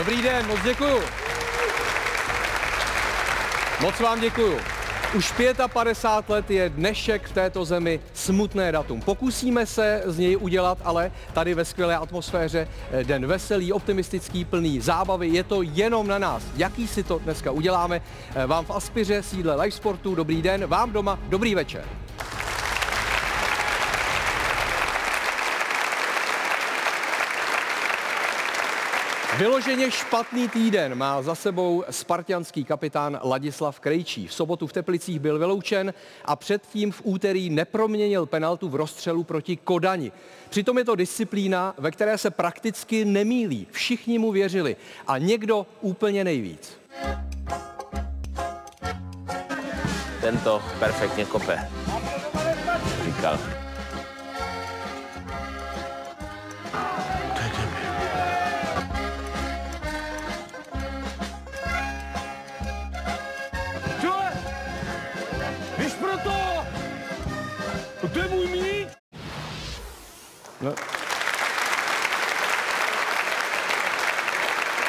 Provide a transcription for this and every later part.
Dobrý den, moc děkuju. Moc vám děkuju. Už 55 let je dnešek v této zemi smutné datum. Pokusíme se z něj udělat, ale tady ve skvělé atmosféře eh, den veselý, optimistický, plný zábavy. Je to jenom na nás. Jaký si to dneska uděláme? Eh, Vám v Aspiře, sídle Live Sportu, dobrý den. Vám doma, dobrý večer. Vyloženě špatný týden má za sebou spartianský kapitán Ladislav Krejčí. V sobotu v Teplicích byl vyloučen a předtím v úterý neproměnil penaltu v rozstřelu proti Kodani. Přitom je to disciplína, ve které se prakticky nemílí. Všichni mu věřili a někdo úplně nejvíc. Tento perfektně kope. Říkal.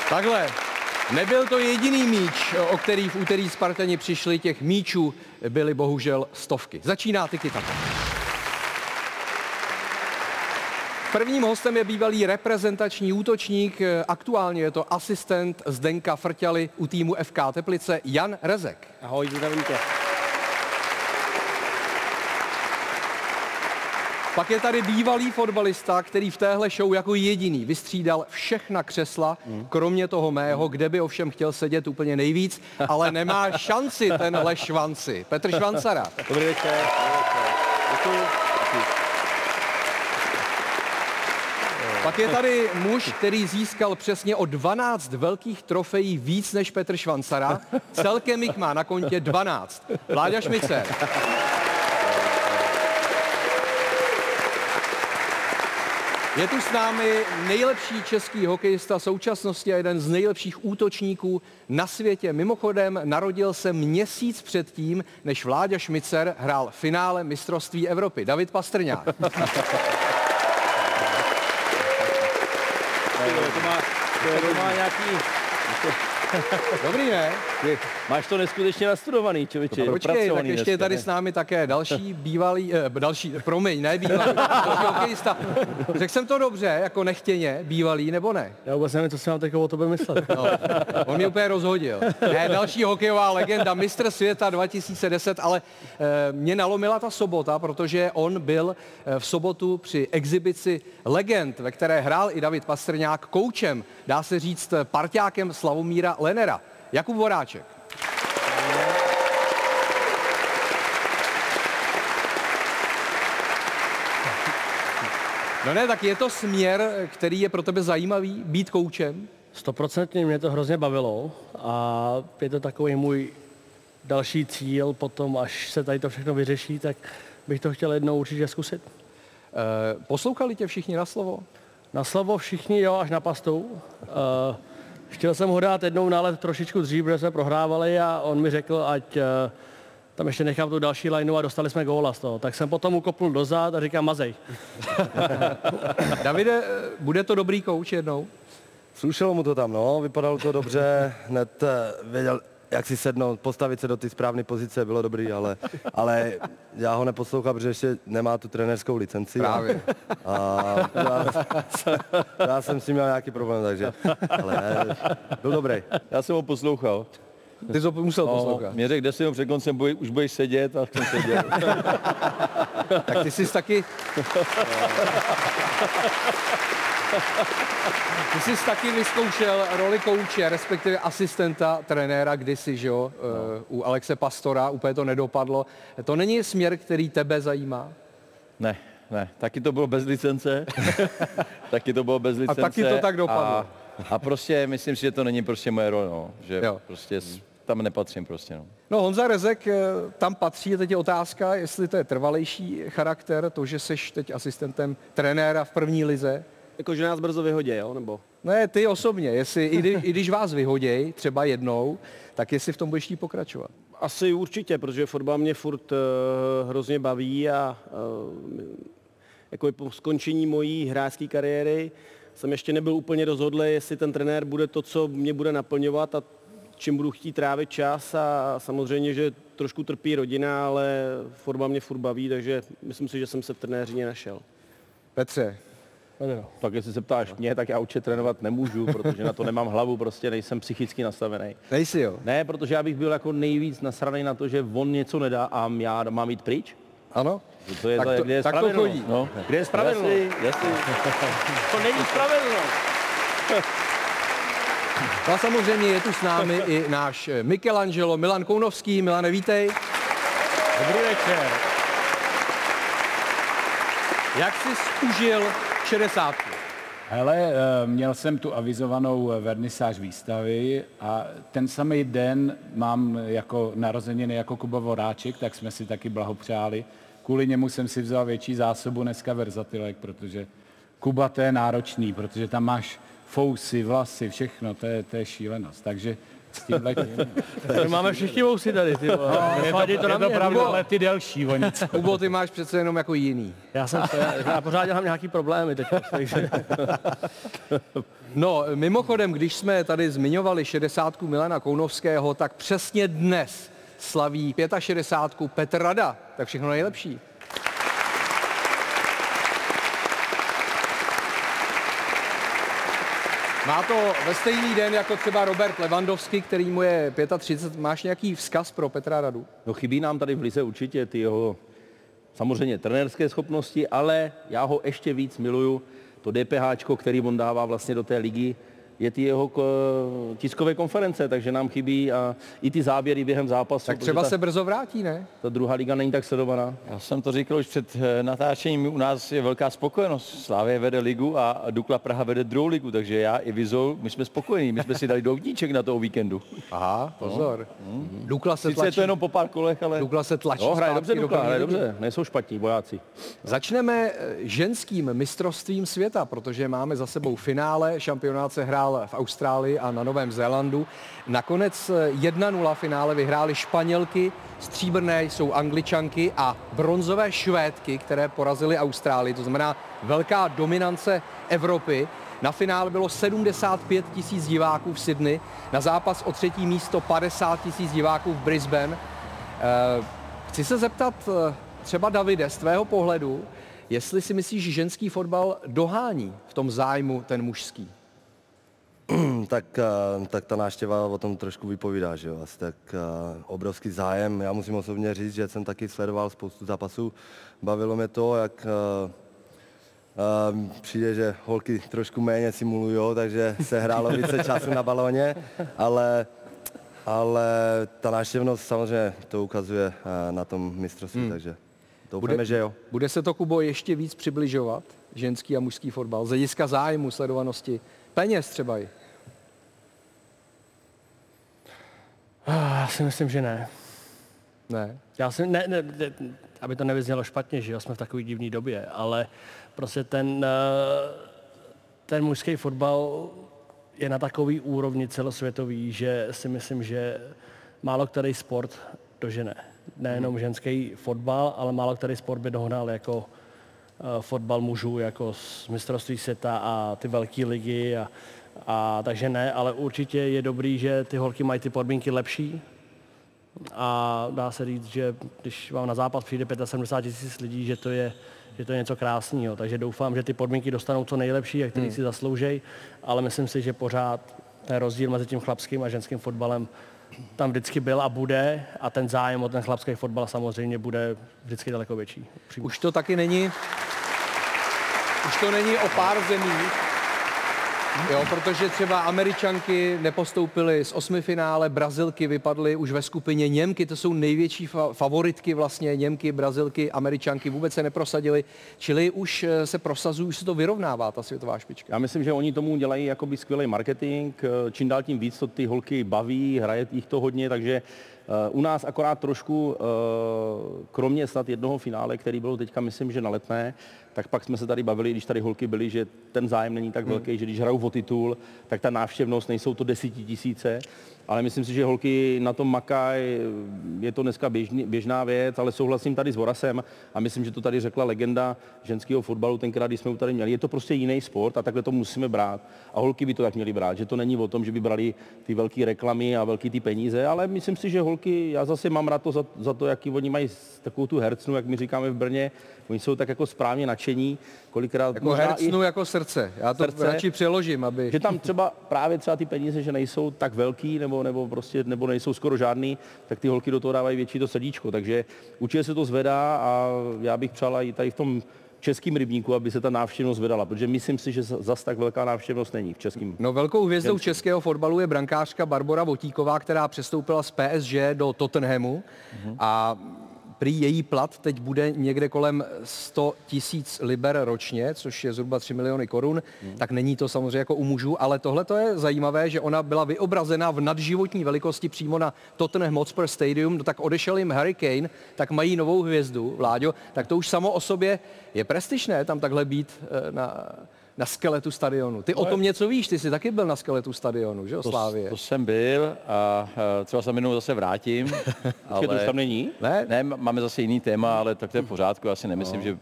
Takhle. Nebyl to jediný míč, o který v úterý Spartani přišli. Těch míčů byly bohužel stovky. Začíná tiki taka. Prvním hostem je bývalý reprezentační útočník, aktuálně je to asistent Zdenka Frťaly u týmu FK Teplice Jan Rezek. Ahoj, zdravím tě. Pak je tady bývalý fotbalista, který v téhle show jako jediný vystřídal všechna křesla, kromě toho mého, kde by ovšem chtěl sedět úplně nejvíc, ale nemá šanci tenhle švanci. Petr Švancara. Dobrý večer. Pak je tady muž, který získal přesně o 12 velkých trofejí víc než Petr Švancara. Celkem jich má na kontě 12. Vláďa Šmicer. Je tu s námi nejlepší český hokejista současnosti a jeden z nejlepších útočníků na světě. Mimochodem narodil se měsíc předtím, než Vláďa Šmicer hrál finále mistrovství Evropy. David Pastrňák. To má, to má nějaký... Dobrý, ne? Ty, máš to neskutečně nastudovaný, člověče. Počkej, tak ještě je dneska, tady ne? s námi také další bývalý, eh, další, promiň, ne bývalý, hokejista. Řekl jsem to dobře, jako nechtěně, bývalý nebo ne? Já vůbec nevím, co si mám teď o tobě myslet. No, on mě úplně rozhodil. Ne, další hokejová legenda, mistr světa 2010, ale e, mě nalomila ta sobota, protože on byl e, v sobotu při exibici legend, ve které hrál i David Pastrňák, koučem, dá se říct parťákem Slavomíra Lenera. Jakub Voráček. No ne, tak je to směr, který je pro tebe zajímavý, být koučem? Stoprocentně mě to hrozně bavilo a je to takový můj další cíl potom, až se tady to všechno vyřeší, tak bych to chtěl jednou určitě zkusit. E, poslouchali tě všichni na slovo? Na slovo všichni, jo, až na pastou. Uh, chtěl jsem ho dát jednou na let trošičku dřív, protože jsme prohrávali a on mi řekl, ať uh, tam ještě nechám tu další lineu a dostali jsme góla z toho. Tak jsem potom ukopnul dozad a říkám, mazej. Davide, eh, bude to dobrý kouč jednou? Slušelo mu to tam, no, vypadalo to dobře, hned eh, věděl, jak si sednout, postavit se do ty správné pozice, bylo dobrý, ale, ale já ho neposlouchám, protože ještě nemá tu trenérskou licenci. Právě. A, a já, já, jsem s tím měl nějaký problém, takže, ale byl dobrý. Já jsem ho poslouchal. Ty jsi to musel No, poslouchat. mě řekl 10 minut před koncem, boj, už budeš sedět a jsem seděl. Tak ty jsi taky... Ty jsi taky vyzkoušel roli kouče, respektive asistenta trenéra kdysi, že jo, no. u Alexe Pastora, úplně to nedopadlo. To není směr, který tebe zajímá? Ne, ne, taky to bylo bez licence. taky to bylo bez licence. taky to tak dopadlo. A, a prostě myslím si, že to není prostě moje role, no. Že Jo. prostě tam nepatřím prostě. No. No Honza Rezek eh, tam patří, teď je otázka, jestli to je trvalejší charakter, to, že seš teď asistentem trenéra v první lize. Jako, že nás brzo vyhodí, jo? Nebo? Ne, ty osobně, jestli, i, kdy, i když vás vyhoděj, třeba jednou, tak jestli v tom budeš pokračovat. Asi určitě, protože fotbal mě furt uh, hrozně baví a uh, jako po skončení mojí hráčské kariéry jsem ještě nebyl úplně rozhodlý, jestli ten trenér bude to, co mě bude naplňovat a čím budu chtít trávit čas a samozřejmě, že trošku trpí rodina, ale fotbal mě furt baví, takže myslím si, že jsem se v trenéřině našel. Petře, Tak jestli se ptáš mě, tak já určitě trénovat nemůžu, protože na to nemám hlavu, prostě nejsem psychicky nastavený. nejsi jo? Ne, protože já bych byl jako nejvíc nasraný na to, že on něco nedá a já mám jít pryč. Ano? To je, Tak to, to- kde je tak to chodí. No. Kde je spravedlnost? Jasný, jasný. To není spravedlnost. No a samozřejmě je tu s námi i náš Michelangelo Milan Kounovský. Milane, vítej. Dobrý večer. Jak jsi užil 60? Hele, eh, měl jsem tu avizovanou eh, vernisáž výstavy a ten samý den mám jako narozeniny jako Kuba Voráček, tak jsme si taky blahopřáli. Kvůli němu jsem si vzal větší zásobu dneska verzatilek, protože Kuba to je náročný, protože tam máš fousy, vlasy, všechno, to je, to je šílenost. Takže s tímhle... My máme všichni vousy tady, ty vole. No, je to, na je to pravda, ale ty delší o něco. Kubo, ty máš přece jenom jako jiný. Já jsem, já, já pořád dělám nějaký problémy teď, takže No, mimochodem, když jsme tady zmiňovali 60 Milana Kounovského, tak přesně dnes slaví 65 Petr Rada. Tak všechno nejlepší. Má to ve stejný den jako třeba Robert Levandovský, který mu je 35. Máš nějaký vzkaz pro Petra Radu? No chybí nám tady v Lize určitě ty jeho samozřejmě trenérské schopnosti, ale já ho ještě víc miluju. To DPH, který on dává vlastně do té ligy, je ty jeho ko- tiskové konference, takže nám chybí a i ty záběry během zápasu. Tak třeba ta, se brzo vrátí, ne? ta druhá liga není tak sledovaná. Já jsem to říkal už před eh, natáčením, u nás je velká spokojenost. Slávě vede ligu a Dukla Praha vede druhou ligu, takže já i Vizou, my jsme spokojení, my jsme si dali doutníček na toho víkendu. Aha, pozor. Dukla se Sice je tlačí. to jenom po pár kolech, ale... Dukla se tlačí No, hraje dobře do Dukla, hraje dobře, nejsou špatní vojáci. Začneme eh, ženským mistrovstvím světa, protože máme za sebou finále. Šampionát se hrál v Austrálii a na Novém Zélandu. Nakonec eh, 1-0 finále vyhrály Španělky, stříbrné jsou Angličanky a bronzové Švédky, které porazily Austrálii. To znamená velká dominance Evropy. Na finále bylo 75 tisíc diváků v Sydney, na zápas o třetí místo 50 tisíc diváků v Brisbane. Eh, Chci se zeptat eh, třeba Davide, z tvého pohledu, jestli si myslíš, že ženský fotbal dohání v tom zájmu ten mužský. tak, eh, tak ta návštěva o tom trošku vypovídá, že jo. Asi tak eh, obrovský zájem. Já musím osobně říct, že jsem taky sledoval spoustu zápasů. Bavilo mě to, jak eh, přijde, že holky trošku méně simulujou, takže se hrálo více času na balóně, ale, ale ta návštěvnost samozřejmě to ukazuje na tom mistrovství, takže doufáme, že jo. Bude se to, Kubo, ještě víc přibližovat, ženský a mužský fotbal, z hlediska zájmu, sledovanosti, peněz třeba i. já si myslím, že ne. Ne. Já si, ne, ne, ne, aby to nevyznělo špatně, že jo, jsme v takové divné době, ale prostě ten, eh, ten mužský fotbal je na takový úrovni celosvětový, že si myslím, že málo který sport dožene. Nejenom ženský fotbal, ale málo který sport by dohnal jako eh, fotbal mužů, jako z mistrovství světa a ty velké ligy. A, a, takže ne, ale určitě je dobrý, že ty holky mají ty podmínky lepší, a dá se říct, že když vám na zápas přijde 75 tisíc lidí, že to je, že to je něco krásného. Takže doufám, že ty podmínky dostanou co nejlepší, a který Hmm. si zasloužejí, ale myslím si, že pořád ten rozdíl mezi tím chlapským a ženským fotbalem tam vždycky byl a bude a ten zájem o ten chlapský fotbal samozřejmě bude vždycky daleko větší. Upřímně. Už to taky není, už to není o pár zemích, Jo, protože třeba Američanky nepostoupily z osmi finále, Brazilky vypadly už ve skupině, Němky to jsou největší fa- favoritky vlastně, Němky, Brazilky, Američanky vůbec se neprosadily, čili už eh, se prosazují, už se to vyrovnává, ta světová špička. Já myslím, že oni tomu dělají jakoby skvělý marketing, eh, čím dál tím víc to ty holky baví, hraje jich to hodně, takže u nás akorát trošku, eh, kromě snad jednoho finále, který byl teďka, myslím, že na letné, tak pak jsme se tady bavili, když tady holky byly, že ten zájem není tak velký, že když hrajou o titul, tak ta návštěvnost nejsou to desetitisíce, ale myslím si, že holky na tom makají, je to dneska běžný, běžná věc, ale souhlasím tady s Vorasem a myslím, že to tady řekla legenda ženského fotbalu tenkrát, když jsme ho tady měli. Je to prostě jiný sport a takhle to musíme brát. A holky by to tak měly brát, že to není o tom, že by brali ty velké reklamy a velké ty peníze, ale myslím si, že holky, já zase mám rád to za, za to, jaký oni mají takovou tu hercnu, jak my říkáme v Brně, oni jsou tak jako správně nadšení, kolikrát Jako možná i- hercnu jako srdce. Já to Srdce. radši přeložím, aby... že tam třeba právě třeba ty peníze, že nejsou tak velký nebo, nebo prostě nebo nejsou skoro žádný, tak ty holky do toho dávají větší to srdíčko. Takže určitě se to zvedá a já bych přála i tady v tom českým rybníku, aby se ta návštěvnost zvedala, protože myslím si, že zas tak velká návštěvnost není v českém. No velkou hvězdou Ženský. českého fotbalu je brankářka Barbora Votíková, která přestoupila z PSG do Tottenhamu a prý její plat teď bude někde kolem 100 tisíc liber ročně, což je zhruba 3 miliony korun, tak není to samozřejmě jako u mužů, ale tohle to je zajímavé, že ona byla vyobrazena v nadživotní velikosti přímo na Tottenham Hotspur Stadium, no tak odešel jim Harry Kane, tak mají novou hvězdu, Vláďo, tak to už samo o sobě je prestižné tam takhle být eh, na, na skeletu stadionu. Ty o tom něco víš, ty jsi taky byl na skeletu stadionu, že jo, To, Slávě? to jsem byl a eh, třeba se jednou zase vrátím. Počkej, to už tam není? Ne? Ne, máme zase jiný téma, ale tak to je v pořádku. Já si nemyslím, No. že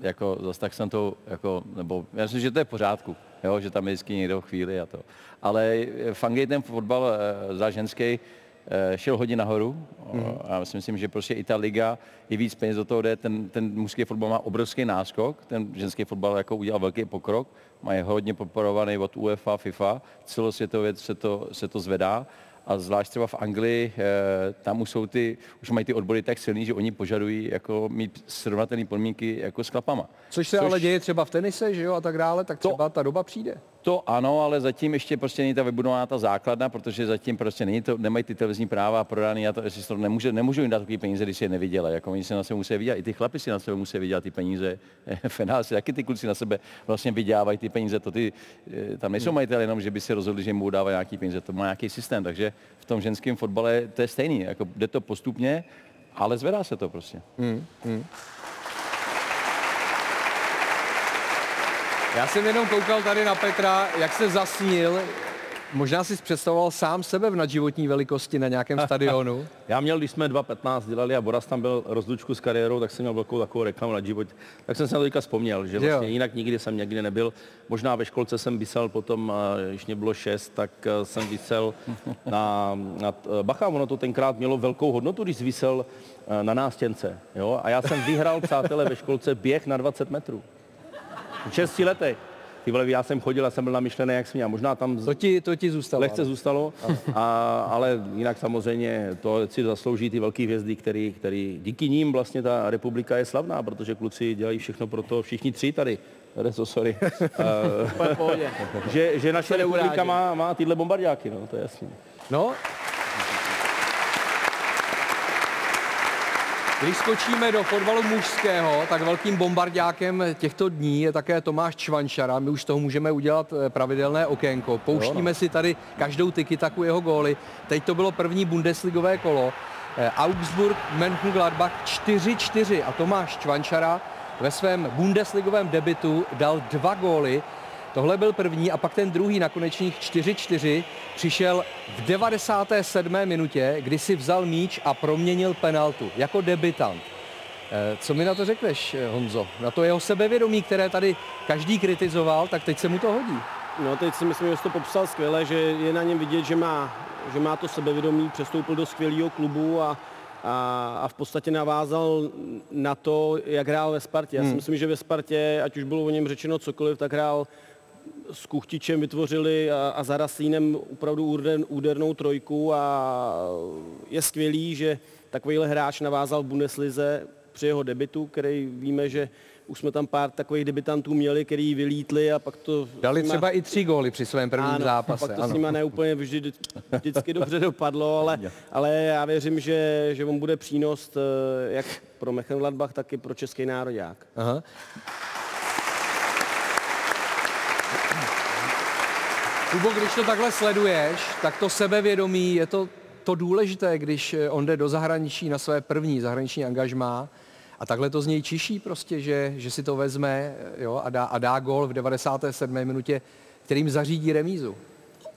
jako zase tak jsem to, jako, nebo já myslím, že to je v pořádku, jo, že tam je vždycky někdo chvíli a to. Ale fangej ten fotbal eh, za ženský šel hodně nahoru Mhm. a já si myslím, že prostě i ta liga, i víc peněz do toho jde, ten, ten mužský fotbal má obrovský náskok, ten ženský fotbal jako udělal velký pokrok, má je hodně podporovaný od UEFA, FIFA, celosvětově se to, se to zvedá a zvlášť třeba v Anglii, eh, tam už jsou ty, už mají ty odbory tak silný, že oni požadují jako mít srovnatelné podmínky jako s chlapama. Což se ale děje třeba v tenise, že jo, a tak dále, tak třeba ta doba přijde. To ano, ale zatím ještě prostě není ta vybudovaná ta základna, protože zatím prostě není to, nemají ty televizní práva prodaný a to, jestli to nemůže, nemůžou jim dát takové peníze, když si je neviděli. Jako oni se na sebe musí vydělat, i ty chlapi si na sebe musí vydělat ty peníze. Fenál si taky ty kluci na sebe vlastně vydělávají ty peníze. To ty, eh, tam nejsou majitele jenom, že by si rozhodli, že jim budou dávat nějaký peníze, to má nějaký systém. Takže v tom ženském fotbale to je stejný, jako jde to postupně, ale zvedá se to prostě. Já jsem jenom koukal tady na Petra, jak se zasnil. Možná si představoval sám sebe v nadživotní velikosti na nějakém stadionu. Já měl, když jsme 2.15 dělali a Boras tam byl rozlučku s kariérou, tak jsem měl velkou takovou reklamu na život. Tak jsem se na to teďka vzpomněl, že Že jo. vlastně jinak nikdy jsem někdy nebyl. Možná ve školce jsem vysel potom, když mě bylo 6, tak eh, jsem vysel na, na t- Bacha, ono to tenkrát mělo velkou hodnotu, když jsi vysel eh, na nástěnce. Jo? A já jsem vyhrál, přátelé, ve školce běh na 20 metrů. V 6 letech. Ty vole, já jsem chodil a jsem byl namyšlený, jak směl. Možná tam To ti, to ti zůstalo. lehce zůstalo, a, ale jinak samozřejmě to si zaslouží ty velké hvězdy, který, který díky ním vlastně ta republika je slavná, protože kluci dělají všechno pro to, všichni tři tady, Rezo, sorry, Eh, že, že naše republika má, má tyhle bombardáky, no, to je jasný. No. Když skočíme do fotbalu mužského, tak velkým bombardákem těchto dní je také Tomáš Čvančara. My už z toho můžeme udělat eh, pravidelné okénko. Pouštíme si tady každou tyky taku jeho góly. Teď to bylo první bundesligové kolo. Eh, Augsburg, Mönchengladbach 4-4 a Tomáš Čvančara ve svém bundesligovém debitu dal dva góly. Tohle byl první a pak ten druhý na konečných 4-4 přišel v 97. minutě, kdy si vzal míč a proměnil penaltu jako debitant. Eh, Co mi na to řekneš, eh, Honzo? Na to jeho sebevědomí, které tady každý kritizoval, tak teď se mu to hodí. No teď si myslím, že jsi to popsal skvěle, že je na něm vidět, že má, že má to sebevědomí, přestoupil do skvělého klubu a, a, a v podstatě navázal na to, jak hrál ve Spartě. Já si myslím, že ve Spartě, ať už bylo o něm řečeno cokoliv, tak hrál s Kuchtičem vytvořili a, a za Rasínem opravdu úder, údernou trojku a je skvělý, že takovýhle hráč navázal v Bundeslize při jeho debitu, který víme, že už jsme tam pár takových debitantů měli, který vylítli a pak to... Dali nima- třeba i tři góly při svém prvním ano, zápase. pak to ano. s nima neúplně vždy, vždycky dobře dopadlo, ale, ale já věřím, že, že on bude přínos eh, jak pro Mönchengladbach, tak i pro český národák. Aha. Kubo, když to takhle sleduješ, tak to sebevědomí je to, to důležité, když eh, on jde do zahraničí na své první zahraniční angažmá a takhle to z něj čiší prostě, že, že si to vezme eh, jo, a, dá, a dá gol v 97. minutě, kterým zařídí remízu.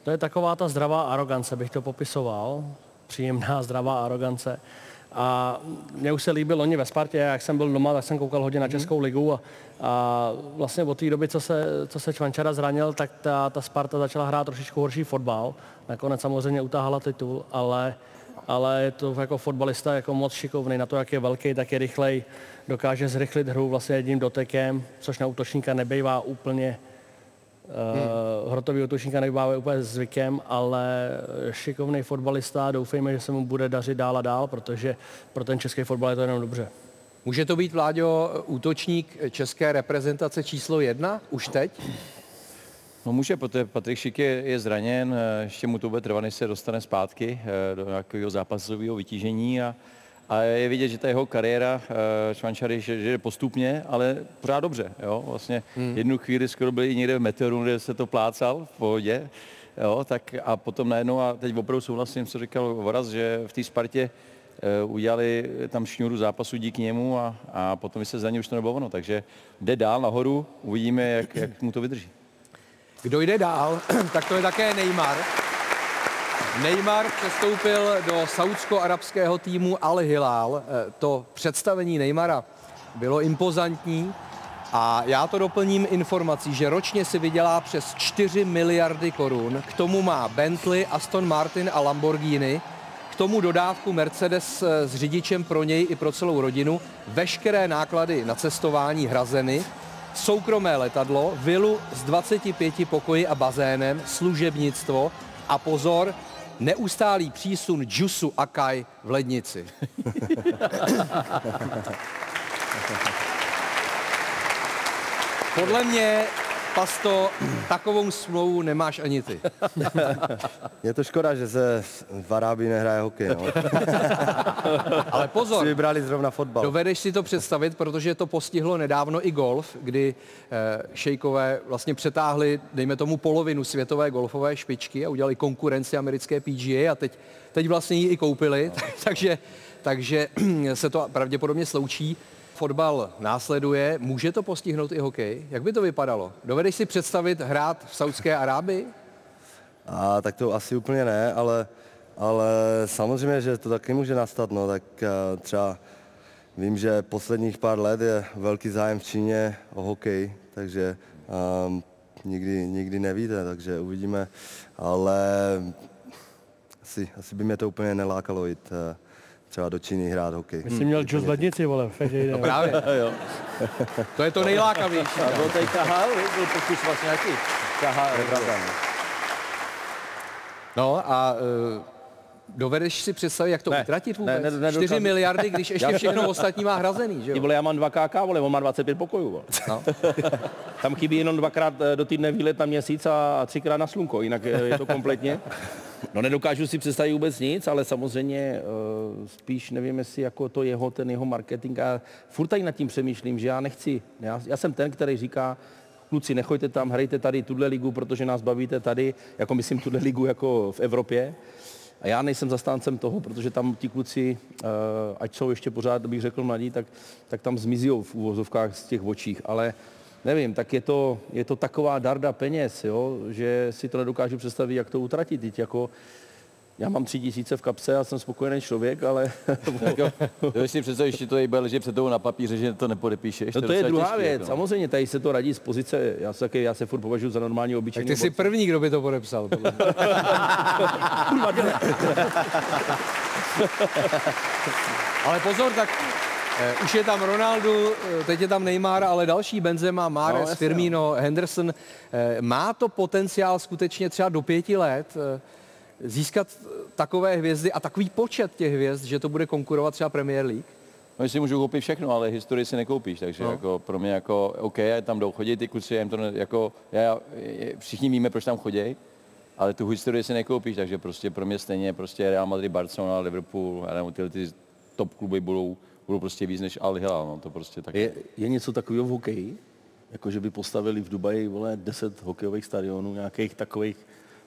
To je taková ta zdravá arogance, bych to popisoval. Příjemná, zdravá arogance. A mně už se líbil loni ve Spartě, jak jsem byl doma, tak jsem koukal hodně na Českou ligu a, a vlastně od té doby, co se, co se Čvančara zranil, tak ta, ta Sparta začala hrát trošičku horší fotbal. Nakonec samozřejmě utáhala titul, ale, ale je to jako fotbalista jako moc šikovný na to, jak je velký, tak je rychlej, dokáže zrychlit hru vlastně jedním dotekem, což na útočníka nebejvá úplně Uh, hrotový útočníka nebývá úplně zvykem, ale šikovný fotbalista, doufejme, že se mu bude dařit dál a dál, protože pro ten český fotbal je to jenom dobře. Může to být, Vláďo, útočník české reprezentace číslo jedna už teď? No může, protože Patrik Šik je, je zraněn, eh, ještě mu to bude trvat, než se dostane zpátky eh, do nějakého zápasového vytížení a, a je vidět, že ta jeho kariéra eh, Švančary, je postupně, ale pořád dobře. Jo? Vlastně hmm. jednu chvíli skoro byl i někde v Meteoru, kde se to plácal v pohodě. Jo? Tak a potom najednou, a teď opravdu souhlasím, co říkal Voraz, že v té Spartě eh, udělali tam šňůru zápasu díky němu a, a potom, se zranil, už to nebylo ono. Takže jde dál nahoru, uvidíme, jak, jak mu to vydrží. Kdo jde dál, tak to je také Neymar. Neymar přestoupil do saudsko-arabského týmu Al Hilal. Eh, To představení Neymara bylo impozantní a já to doplním informací, že ročně si vydělá přes 4 miliardy korun. K tomu má Bentley, Aston Martin a Lamborghini. K tomu dodávku Mercedes eh, s řidičem pro něj i pro celou rodinu. Veškeré náklady na cestování hrazeny soukromé letadlo, vilu s 25 pokoji a bazénem, služebnictvo a pozor, neustálý přísun džusu Akai v lednici. Podle mě, Pasto, takovou smlouvu nemáš ani ty. Je to škoda, že se v Arábii nehraje hokej. No. Ale pozor, Si vybrali zrovna fotbal. Dovedeš si to představit, protože to postihlo nedávno i golf, kdy eh, šejkové vlastně přetáhli, dejme tomu, polovinu světové golfové špičky a udělali konkurenci americké PGA a teď, teď vlastně ji i koupili, takže, takže se to pravděpodobně sloučí. Fotbal následuje, může to postihnout i hokej? Jak by to vypadalo? Dovedeš si představit hrát v Saudské Arábii? A tak to asi úplně ne, ale, ale samozřejmě, že to taky může nastat, no, tak eh, třeba vím, že posledních pár let je velký zájem v Číně o hokej, takže um, nikdy, nikdy nevíte, takže uvidíme, ale asi, asi by mě to úplně nelákalo jít eh, třeba do Číny hrát hokej. Ty jsi měl Jules v lednici, vole, každý den. Právě. To je to nejlákavější. A byl tady KHL, byl pokus vlastně jaký? KHL. No a uh, dovedeš si představit, jak to Ne, utratit vůbec? ne, ne, 4 dokážu. miliardy, když ještě všechno ostatní má hrazený, že Ty jo? vole, já mám 2 KK, vole, on má 25 pokojů, vole. No. Tam chybí jenom dvakrát eh, do týdne výlet na měsíc a a třikrát na slunko, jinak eh, je to kompletně. No nedokážu si představit vůbec nic, ale samozřejmě eh, spíš nevím, jestli jako to jeho, ten jeho marketing a furt tady nad tím přemýšlím, že já nechci, já, já jsem ten, který říká, kluci, nechoďte tam, hrajte tady tuhle ligu, protože nás bavíte tady, jako myslím tuhle ligu jako v Evropě. A já nejsem zastáncem toho, protože tam ti kluci, eh, ať jsou ještě pořád, bych řekl mladí, tak, tak tam zmizí v úvozovkách z těch očích. Ale nevím, tak je to, je to taková darda peněz, jo, že si to nedokážu představit, jak to utratit. Teď jako, já mám tři tisíce v kapse a jsem spokojený člověk, ale Když si představíš, že to je leží před tebou na papíře, že to nepodepíšeš. no to je docela druhá těžký, věc. jako. Samozřejmě, tady se to radí z pozice, já se, taky, já se furt považuji za normální Tak obyčejný. ty jsi první, kdo by to podepsal. podle mě. Ale pozor, tak už je tam Ronaldo, eh, teď je tam Neymar, ale další Benzema, Mares, no, Firmino, Henderson. Eh, má to potenciál skutečně třeba do pěti let eh, získat eh, takové hvězdy a takový počet těch hvězd, že to bude konkurovat třeba Premier League? Oni si můžou koupit všechno, ale historii si nekoupíš, takže no. jako pro mě jako OK, tam jdou chodit ty kluci, já jim to ne, jako, já, všichni víme, proč tam chodí, ale tu historii si nekoupíš, takže prostě pro mě stejně prostě Real Madrid, Barcelona, Liverpool, já nevím, tyhle ty top kluby budou, budou prostě víc než Al Hilal, no to prostě tak. Je, je něco takového v hokeji? Jako, že by postavili v Dubaji, vole, 10 hokejových stadionů, nějakých takových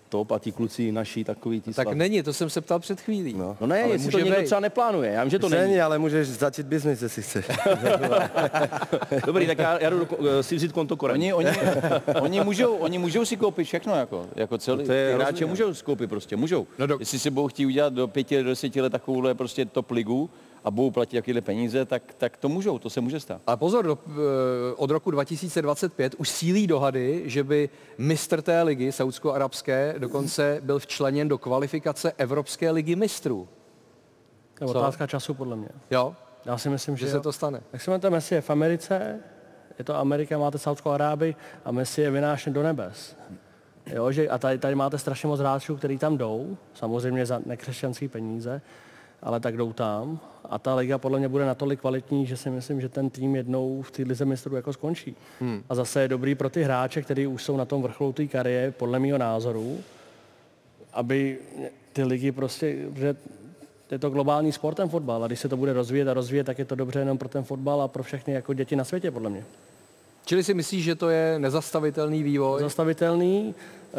top a ti kluci naší takový ty Tak slav- není, to jsem se ptal před chvílí. No. No ne, ale jestli to někdo třeba neplánuje, já vím, že to není. není, ale můžeš začít biznis, jestli chceš. Dobrý, tak já, já jdu do, eh, si vzít konto korem. Oni, oni, oni, můžou, oni můžou si koupit všechno, jako, jako celý. to je ty hráče můžou si koupit prostě, můžou. No do- Jestli si budou chtít udělat do pěti, do deseti let takovouhle prostě top ligu a budou platit jakýhle peníze, tak, tak to můžou, to se může stát. Ale pozor, do, eh, od roku 2025 už sílí dohady, že by mistr té ligy, saudsko-arabské, dokonce byl včleněn do kvalifikace Evropské ligy mistrů. To je Co? otázka času podle mě. Jo, Já si myslím, že, že se jo. to stane. Tak si máte Messi je v Americe, je to Amerika, máte Saudskou Arábii a Messi je vynášen do nebes. Jo, že, a tady, tady máte strašně moc hráčů, kteří tam jdou, samozřejmě za nekřesťanské peníze, ale tak jdou tam. A ta liga podle mě bude natolik kvalitní, že si myslím, že ten tým jednou v té lize mistrů jako skončí. Hmm. A zase je dobrý pro ty hráče, kteří už jsou na tom vrcholu té kariéry, podle mého názoru, aby ty ligy prostě, že je to globální sport ten fotbal a když se to bude rozvíjet a rozvíjet, tak je to dobře jenom pro ten fotbal a pro všechny jako děti na světě, podle mě. Čili si myslíš, že to je nezastavitelný vývoj? Zastavitelný, eh,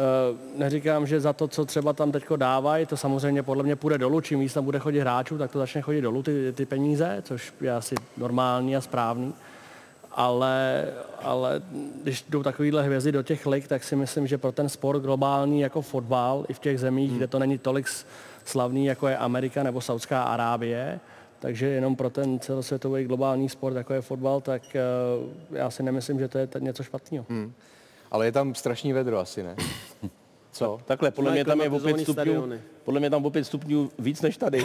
neříkám, že za to, co třeba tam teďko dávají, to samozřejmě podle mě půjde dolů, čím víc tam bude chodit hráčů, tak to začne chodit dolů ty, ty peníze, což je asi normální a správný. Ale, ale když jdou takovýhle hvězdy do těch lig, tak si myslím, že pro ten sport globální jako fotbal i v těch zemích, hmm. kde to není tolik slavný, jako je Amerika nebo Saudská Arábie, takže jenom pro ten celosvětový globální sport, jako je fotbal, tak eh, já si nemyslím, že to je něco špatného. Hmm. Ale je tam strašný vedro asi, ne? Co? Takhle, podle mě tam je o stupňů, stadiony. podle mě tam o pět stupňů víc než tady.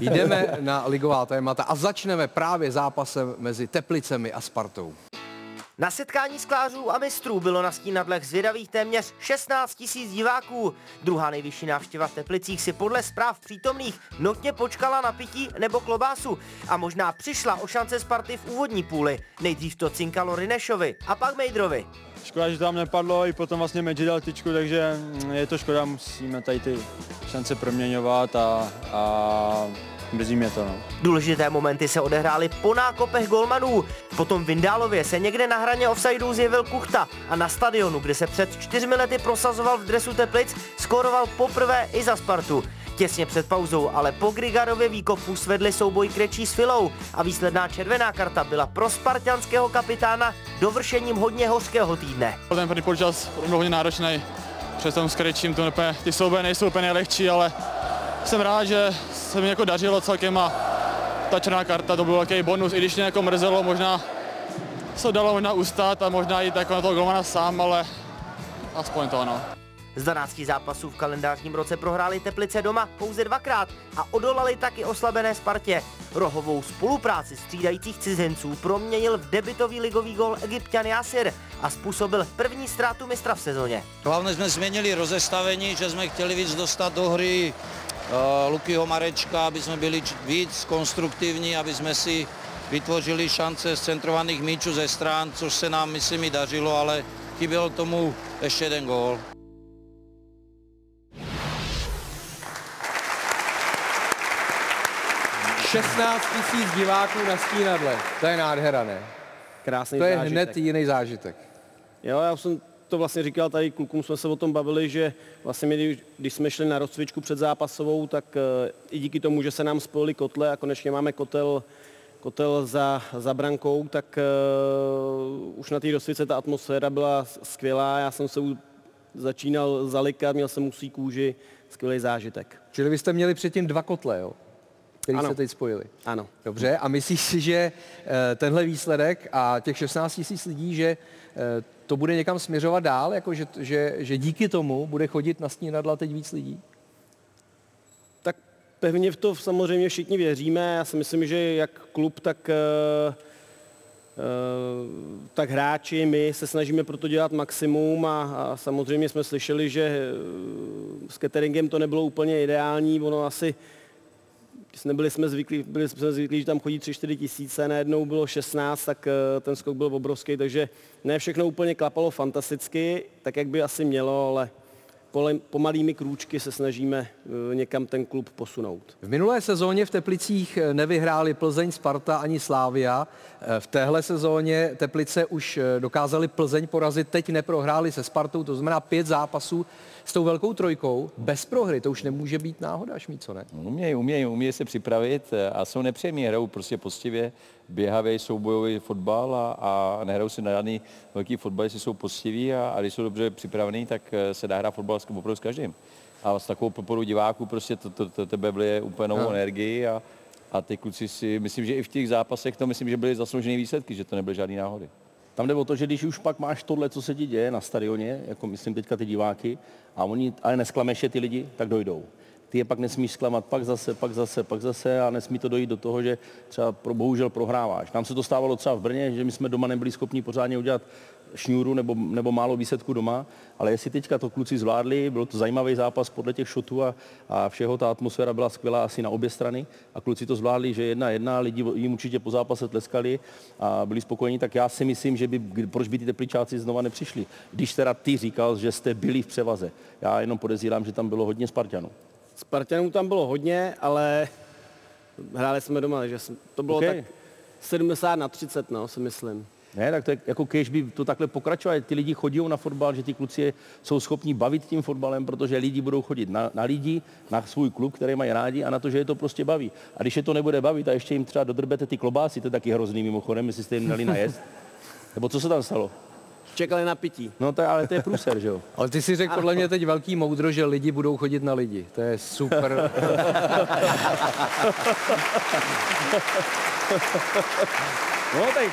Jdeme na ligová témata a začneme právě zápasem mezi Teplicemi a Spartou. Na setkání sklářů a mistrů bylo na stínadlech zvědavých téměř 16 tisíc diváků. Druhá nejvyšší návštěva v Teplicích si podle zpráv přítomných notně počkala na pití nebo klobásu a možná přišla o šance Sparty v úvodní půli. Nejdřív to cinkalo Rinešovi a pak Mejdrovi. Škoda, že tam nepadlo, i potom vlastně Medži dal tyčku, takže mm, je to škoda, musíme tady ty šance proměňovat a, a mrzí mě to. No. Důležité momenty se odehrály po nákopech golmanů. Potom v Vindálově se někde na hraně offsideu zjevil Kuchta a na stadionu, kde se před čtyřmi lety prosazoval v dresu Teplic, skóroval poprvé i za Spartu. Těsně před pauzou, ale po Grigarově výkopu svedli souboj Krečí s Filou a výsledná červená karta byla pro spartianského kapitána dovršením hodně hořkého týdne. Ten první počas byl hodně náročný, přes tom s Krejčím to úplně, ty souboje nejsou úplně nejlehčí, ale jsem rád, že se mi jako dařilo celkem a ta černá karta to byl velký bonus, i když mě jako mrzelo, možná se dalo možná ustát a možná jít jako na toho golmana sám, ale aspoň to no. Z 12 zápasů v kalendářním roce prohráli Teplice doma pouze dvakrát a odolali taky oslabené Spartě. Rohovou spolupráci střídajících cizinců proměnil v debitový ligový gol Egyptian Jasir a způsobil první ztrátu mistra v sezóně. Hlavně jsme změnili rozestavení, že jsme chtěli víc dostat do hry Lukyho Marečka, aby jsme byli víc konstruktivní, aby jsme si vytvořili šance z centrovaných míčů ze stran, což se nám, myslím, i dařilo, ale chyběl tomu ještě jeden gól. – 16 tisíc diváků na stínadle. To je nádhera, ne? Krásný To je zážitek. hned jiný zážitek. Jo, já jsem to vlastně říkal tady klukům, jsme se o tom bavili, že vlastně my, když- jsme šli na rozcvičku před zápasovou, tak eh, i díky tomu, že se nám spojili kotle a konečně máme kotel, kotel za, za brankou, tak uh, už na té rozcvičce ta atmosféra byla skvělá. Já jsem se začínal zalikat, měl jsem usí kůži, skvělý zážitek. Čili vy jste měli předtím dva kotle, jo? Který Ano. se teď spojili. Ano. Dobře, a myslíš si, že eh, tenhle výsledek a těch 16 tisíc lidí, že to bude někam směřovat dál, jako že, že, že díky tomu bude chodit na snídadla teď víc lidí? Tak pevně v to samozřejmě všichni věříme. Já si myslím, že jak klub, tak, eh, eh, tak hráči, my se snažíme proto dělat maximum a, a samozřejmě jsme slyšeli, že eh, s cateringem to nebylo úplně ideální. Ono asi nebyli jsme zvyklí, byli jsme zvyklí, že tam chodí 3-4 tisíce, najednou bylo 16, tak eh, ten skok byl obrovský, takže ne všechno úplně klapalo fantasticky, tak jak by asi mělo, ale pomalými krůčky se snažíme eh, někam ten klub posunout. V minulé sezóně v Teplicích eh, nevyhráli Plzeň, Sparta ani Slávia. Eh, V téhle sezóně Teplice už dokázali Plzeň porazit, teď neprohráli se Spartou, to znamená pět zápasů s tou velkou trojkou bez prohry. To už nemůže být náhoda, Šmí, co ne? Umějí, umějí, umějí se připravit eh, a jsou nepříjemní, hrajou prostě poctivě, běhavý soubojový fotbal a, a nehrajou si na žádný velký fotbal, jestli jsou poctiví a, a když jsou dobře připravení, tak eh, se dá hrát fotbal opravdu s každým. A s takovou podporou diváků prostě to, to, to tebe vlije úplně novou No. energii a, a ty kluci si, myslím, že i v těch zápasech to myslím, že byly zasloužené výsledky, že to nebyly žádný náhody. Tam jde o to, že když už pak máš tohle, co se ti děje na stadioně, jako myslím teďka ty diváky, a oni, ale nesklameš je ty lidi, tak dojdou. Ty je pak nesmíš zklamat, pak zase, pak zase, pak zase a nesmí to dojít do toho, že třeba pro, bohužel prohráváš. Nám se to stávalo třeba v Brně, že my jsme doma nebyli schopni pořádně udělat šňůru nebo, nebo málo výsledků doma, ale jestli teďka to kluci zvládli, byl to zajímavý zápas podle těch šotů a, a všeho, ta atmosféra byla skvělá asi na obě strany a kluci to zvládli, že jedna jedna, lidi jim určitě po zápase tleskali a byli spokojení, tak já si myslím, že by, proč by ty tepličáci znova nepřišli. Když teda ty říkal, že jste byli v převaze. Já jenom podezírám, že tam bylo hodně Spartanů. Spartanů tam bylo hodně, ale hráli jsme doma, že to bylo OK. tak 70 na 30, no, si myslím. Ne, tak to je jako kež by to takhle pokračovalo. Ty lidi chodí na fotbal, že ty kluci je- jsou schopní bavit tím fotbalem, protože lidi budou chodit na, na lidi, na svůj klub, který mají rádi a na to, že je to prostě baví. A když je to nebude bavit a ještě jim třeba dodrbete ty klobásy, to je taky hrozný mimochodem, jestli jste jim dali najest. Nebo co se tam stalo? Čekali na pití. No tak, ale to je průser, že jo? Ale ty si řekl podle mě teď velký moudro, že lidi budou chodit na lidi. To je super. No tak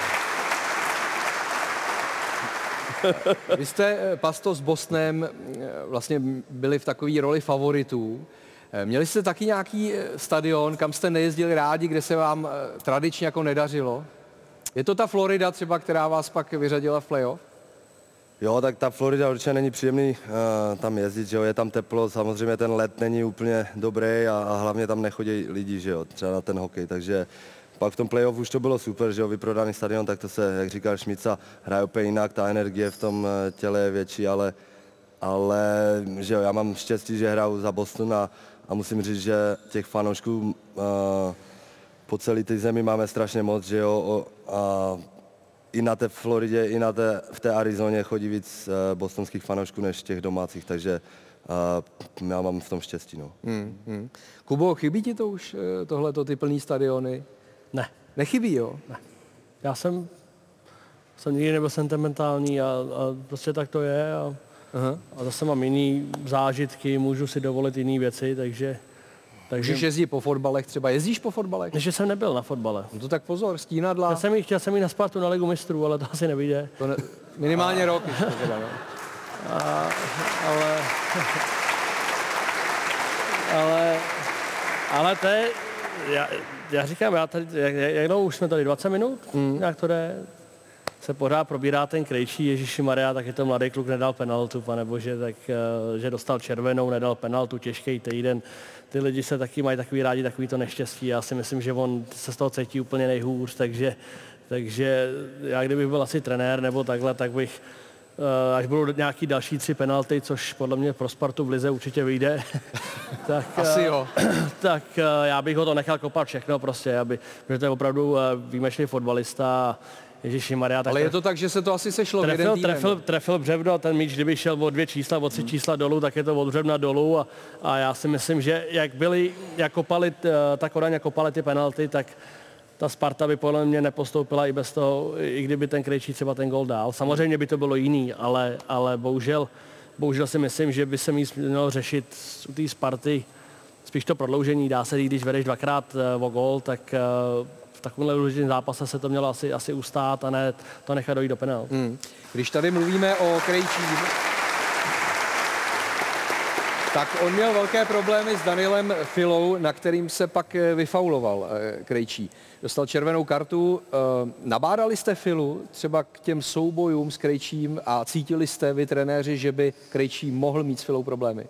Vy jste, eh, Pasto, s Bosnem eh, vlastně byli v takové roli favoritů. Eh, Měli jste taky nějaký stadion, kam jste nejezdili rádi, kde se vám tradičně jako nedařilo? Je to ta Florida třeba, která vás pak vyřadila v playoff? Jo, tak ta Florida určitě není příjemný uh, tam jezdit, že jo, je tam teplo, samozřejmě ten let není úplně dobrý a, a hlavně tam nechodí lidi, že jo, třeba na ten hokej, takže pak v tom playoff už to bylo super, že jo, vyprodaný stadion, tak to se, jak říkal Šmica, hraje úplně jinak, ta energie v tom eh, těle je větší, ale, ale že jo, já mám štěstí, že hraju za Boston a, a musím říct, že těch fanoušků uh, po celé té zemi máme strašně moc, že jo, a i na té Floridě, i na té, v té Arizoně chodí víc uh, bostonských fanoušků než těch domácích, takže uh, já mám v tom štěstí. No. Hmm, hmm. Kubo, chybí ti to už, eh, tohleto, ty plný stadiony? Ne. Nechybí, jo? Ne. Já jsem, jsem nikdy nebyl sentimentální a, a prostě tak to je a, Aha. a zase mám jiný zážitky, můžu si dovolit jiné věci, takže... takže Můžeš jezdit po fotbalech třeba. Jezdíš po fotbalech? Než jsem nebyl na fotbale. No to tak pozor, stínadla. Chtěl jsem, jít, chtěl jsem jít na Spartu na Ligu mistrů, ale to asi nevyjde. To ne, minimálně rok ještě teda, no. A, ale, ale, ale to je, já, já říkám, já tady, jak, jak dlouho už jsme tady, 20 minut? Mm. Jak to jde? Se pořád probírá ten krejčí Ježíši Maria, tak je to mladý kluk, nedal penaltu, pane bože, tak eh, že dostal červenou, nedal penaltu, těžký týden. Ty lidi se taky mají takový rádi, takový to neštěstí. Já si myslím, že on se z toho cítí úplně nejhůř, takže, takže já kdybych byl asi trenér nebo takhle, tak bych až budou nějaký další tři penalty, což podle mě pro Spartu v Lize určitě vyjde, tak, Asi eh, jo. tak eh, já bych ho to nechal kopat všechno prostě, aby, protože to je opravdu eh, výjimečný fotbalista. Ježíši Maria, tak Ale je to tak, že se to asi sešlo v jeden trefil, týden. trefil, trefil břevno, ten míč, kdyby šel o dvě čísla, o tři čísla dolů, tak je to od břevna dolů a, a já si myslím, že jak byli, jak kopali, eh, ta Kodaň, jak kopali ty penalty, tak ta Sparta by podle mě nepostoupila i bez toho, i kdyby ten Krejčí třeba ten gol dál. Samozřejmě by to bylo jiný, ale, ale bohužel, bohužel si myslím, že by se mělo řešit u té Sparty spíš to prodloužení. Dá se když vedeš dvakrát eh, o gol, tak eh, v takovémhle důležitém zápase se to mělo asi, asi ustát a ne to nechat dojít do penál. Hmm. Když tady mluvíme o Krejčím, tak on měl velké problémy s Danielem Filou, na kterým se pak eh, vyfauloval Krejčí. Dostal červenou kartu. Eh, Nabádali jste Filu třeba k těm soubojům s Krejčím a cítili jste vy trenéři, že by Krejčí mohl mít s Filou problémy?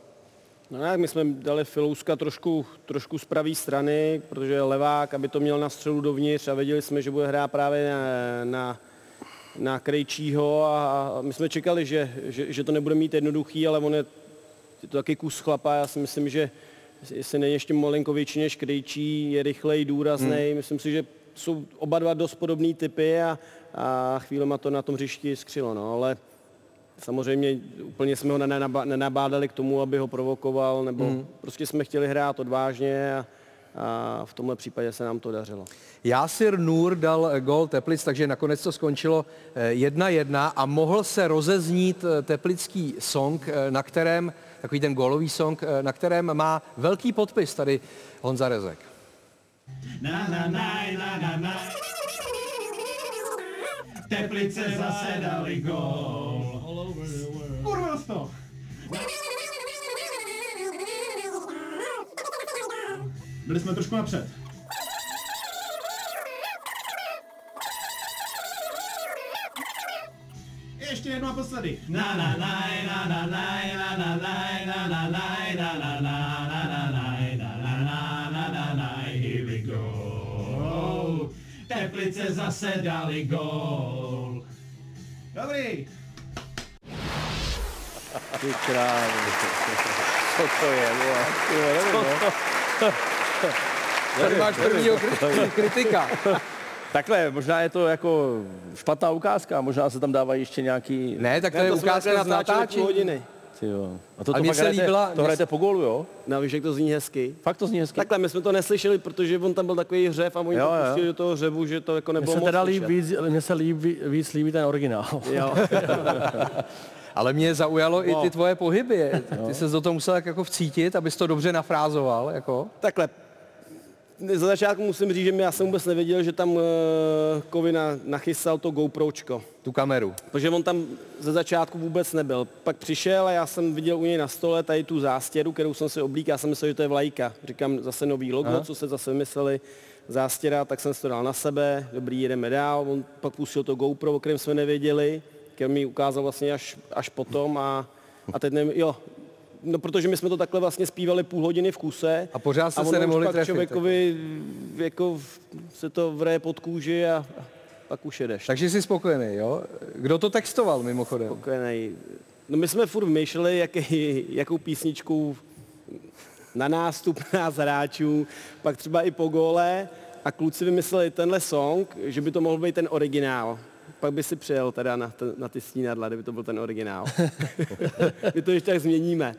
No jak my jsme dali Filouska trošku, trošku z pravé strany, protože je levák, aby to měl na střelu dovnitř a věděli jsme, že bude hrát právě na, na, na Krejčího a my jsme čekali, že, že, že to nebude mít jednoduchý, ale on je, je to taky kus chlapa, já si myslím, že jestli není ještě malinko větší než Krejčí, je rychlej, důrazný, hmm. myslím si, že jsou oba dva dost podobný typy a, a chvílema to na tom hřišti skřilo, no, ale Samozřejmě úplně jsme ho nenabádali k tomu, aby ho provokoval, nebo mm. prostě jsme chtěli hrát odvážně a, a v tomhle případě se nám to dařilo. Jásir Nur dal gol Teplic, takže nakonec to skončilo 1-1 a mohl se rozeznít eh, teplický song, eh, na kterém, takový ten golový song, eh, na kterém má velký podpis tady Honza Rezek. Na, na, na, na, na, na. Teplice zase dali gol. To! Byli jsme trošku napřed. Ještě jednou a posledy. Na na na na na na na na na na na na na na na na na Teplice zase dali gól. Dobrý. Ty krávo. Co to je, Co to? Tady máš prvního kritika. Takhle, možná je to jako špatná ukázka, možná se tam dávají ještě nějaký... Ne, tak to je ukázka na natáčení. hodiny. Jo. A to, a to, to hrajete, líbila, to hrajete po gólu, jo? No, víš, jak to zní hezky. Fakt to zní hezky. Takhle, my jsme to neslyšeli, protože on tam byl takový hřev a oni jo, to pustili do toho hřevu, že to jako nebylo mně se teda líb, víc, mně se líb, víc líbí ten originál. Jo. Ale mě zaujalo no. i ty tvoje pohyby. Ty se do toho musel jako vcítit, abys to dobře nafrázoval. Jako. Takhle, za začátku musím říct, že já jsem vůbec nevěděl, že tam uh, Kovina nachystal to GoPročko. Tu kameru. Protože on tam ze začátku vůbec nebyl. Pak přišel a já jsem viděl u něj na stole tady tu zástěru, kterou jsem si oblíkal, já jsem myslel, že to je vlajka. Říkám zase nový logo, Aha. co se zase mysleli zástěra, tak jsem si to dal na sebe, dobrý, jedeme dál. On pak pustil to GoPro, o kterém jsme nevěděli, který mi ukázal vlastně až, až potom a, a teď nevím, jo, No, protože my jsme to takhle vlastně zpívali půl hodiny v kuse. A pořád jste se nemohli pak trefit. člověkovi tak. jako se to vraje pod kůži a, a pak už jedeš. Takže jsi spokojený, jo? Kdo to textoval mimochodem? Spokojený. No my jsme furt vymýšleli, jaký, jakou písničku na nástup nás hráčů, pak třeba i po gole a kluci vymysleli tenhle song, že by to mohl být ten originál pak by si přijel teda na, t- na ty stínadla, kdyby to byl ten originál. My to ještě tak změníme.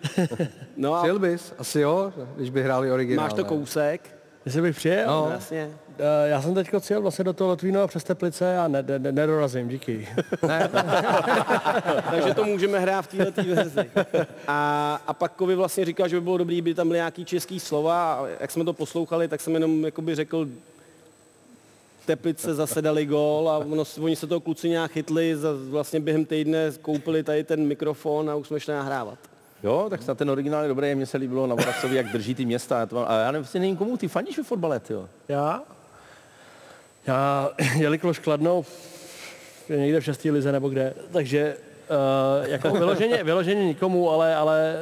No a... Přijel bys? Asi jo, když by hráli originál. Máš to kousek? Jestli bych přijel? No. Jasně. Uh, já jsem teď přijel vlastně do toho Lotvínova přes Teplice a ne, ne, nedorazím, díky. ne. Takže to můžeme hrát v této verzi. A, a pak Kovi vlastně říkal, že by bylo dobré, by tam byly nějaký český slova a jak jsme to poslouchali, tak jsem jenom jakoby řekl Teplice zase dali gól a ono, oni se toho kluci nějak chytli, za, vlastně během týdne koupili tady ten mikrofon a už jsme šli nahrávat. Jo, tak snad ten originál je dobrý, mně se líbilo na Voracovi, jak drží ty města. Já to mám, a já nevím, vlastně nevím komu, ty fandíš ve fotbale, jo? Já? Já, jelikož Kladno je někde v šestý lize nebo kde, takže uh, jako vyloženě, vyloženě nikomu, ale, ale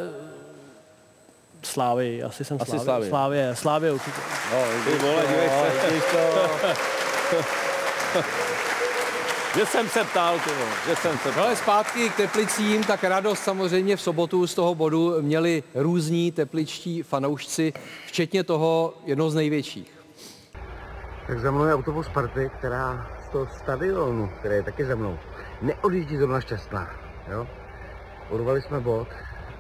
Slávy, asi jsem asi Slávy. Slávě, Slávě určitě. No, ty vole, dívej se. že jsem se ptal, ty že jsem se ptal. Ale zpátky k Teplicím, tak radost samozřejmě v sobotu z toho bodu měli různí tepličtí fanoušci, včetně toho jednoho z největších. Tak za mnou je autobus Sparty, která z toho stadionu, který je taky za mnou, neodjíždí zrovna šťastná. Jo? Urvali jsme bod,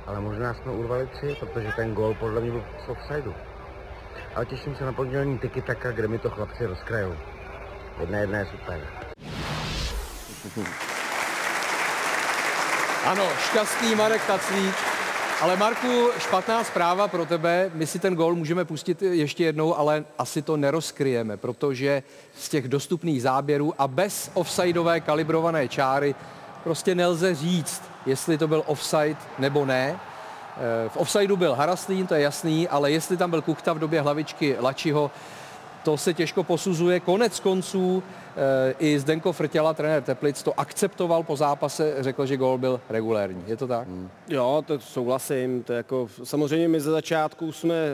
ale možná jsme urvali tři, protože ten gol podle mě byl z offsideu. Ale těším se na pondělní tiki taka, kde mi to chlapci rozkrajou. Jedna je super. Ano, šťastný Marek Taclík. Ale Marku, špatná zpráva pro tebe. My si ten gol můžeme pustit ještě jednou, ale asi to nerozkryjeme, protože z těch dostupných záběrů a bez offsideové kalibrované čáry prostě nelze říct, jestli to byl offside nebo ne. Eh, v offsideu byl Haraslín, to je jasný, ale jestli tam byl Kukta v době hlavičky Lačiho, to se těžko posuzuje. Konec konců e, i Zdenko Frtěla, trenér Teplic, to akceptoval po zápase, řekl, že gól byl regulérní. Je to tak? Hmm. Jo, to souhlasím. To jako, samozřejmě my ze začátku jsme e,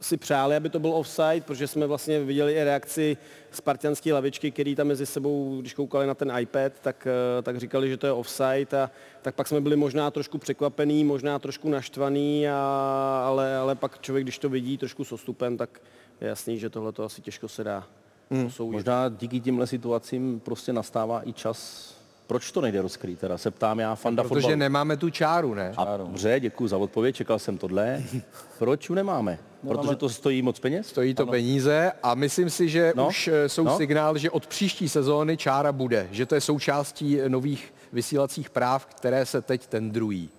si přáli, aby to byl offside, protože jsme vlastně viděli i reakci spartianské lavičky, který tam mezi sebou, když koukali na ten iPad, tak, eh, tak říkali, že to je offside a tak pak jsme byli možná trošku překvapený, možná trošku naštvaný, a, ale, ale pak člověk, když to vidí trošku s ostupem, tak je jasný, že tohle to asi těžko se dá hmm. Možná díky tímhle situacím prostě nastává i čas proč to nejde rozkrýt, teda se ptám já, fanda Protože fotbalu. nemáme tu čáru, ne? A dobře, děkuji za odpověď, čekal jsem tohle. Proč ji nemáme? nemáme? Protože to stojí moc peněz? Stojí to ano. peníze a myslím si, že no? už eh, jsou no? signál, že od příští sezóny čára bude, že to je součástí nových vysílacích práv, které se teď tendrují.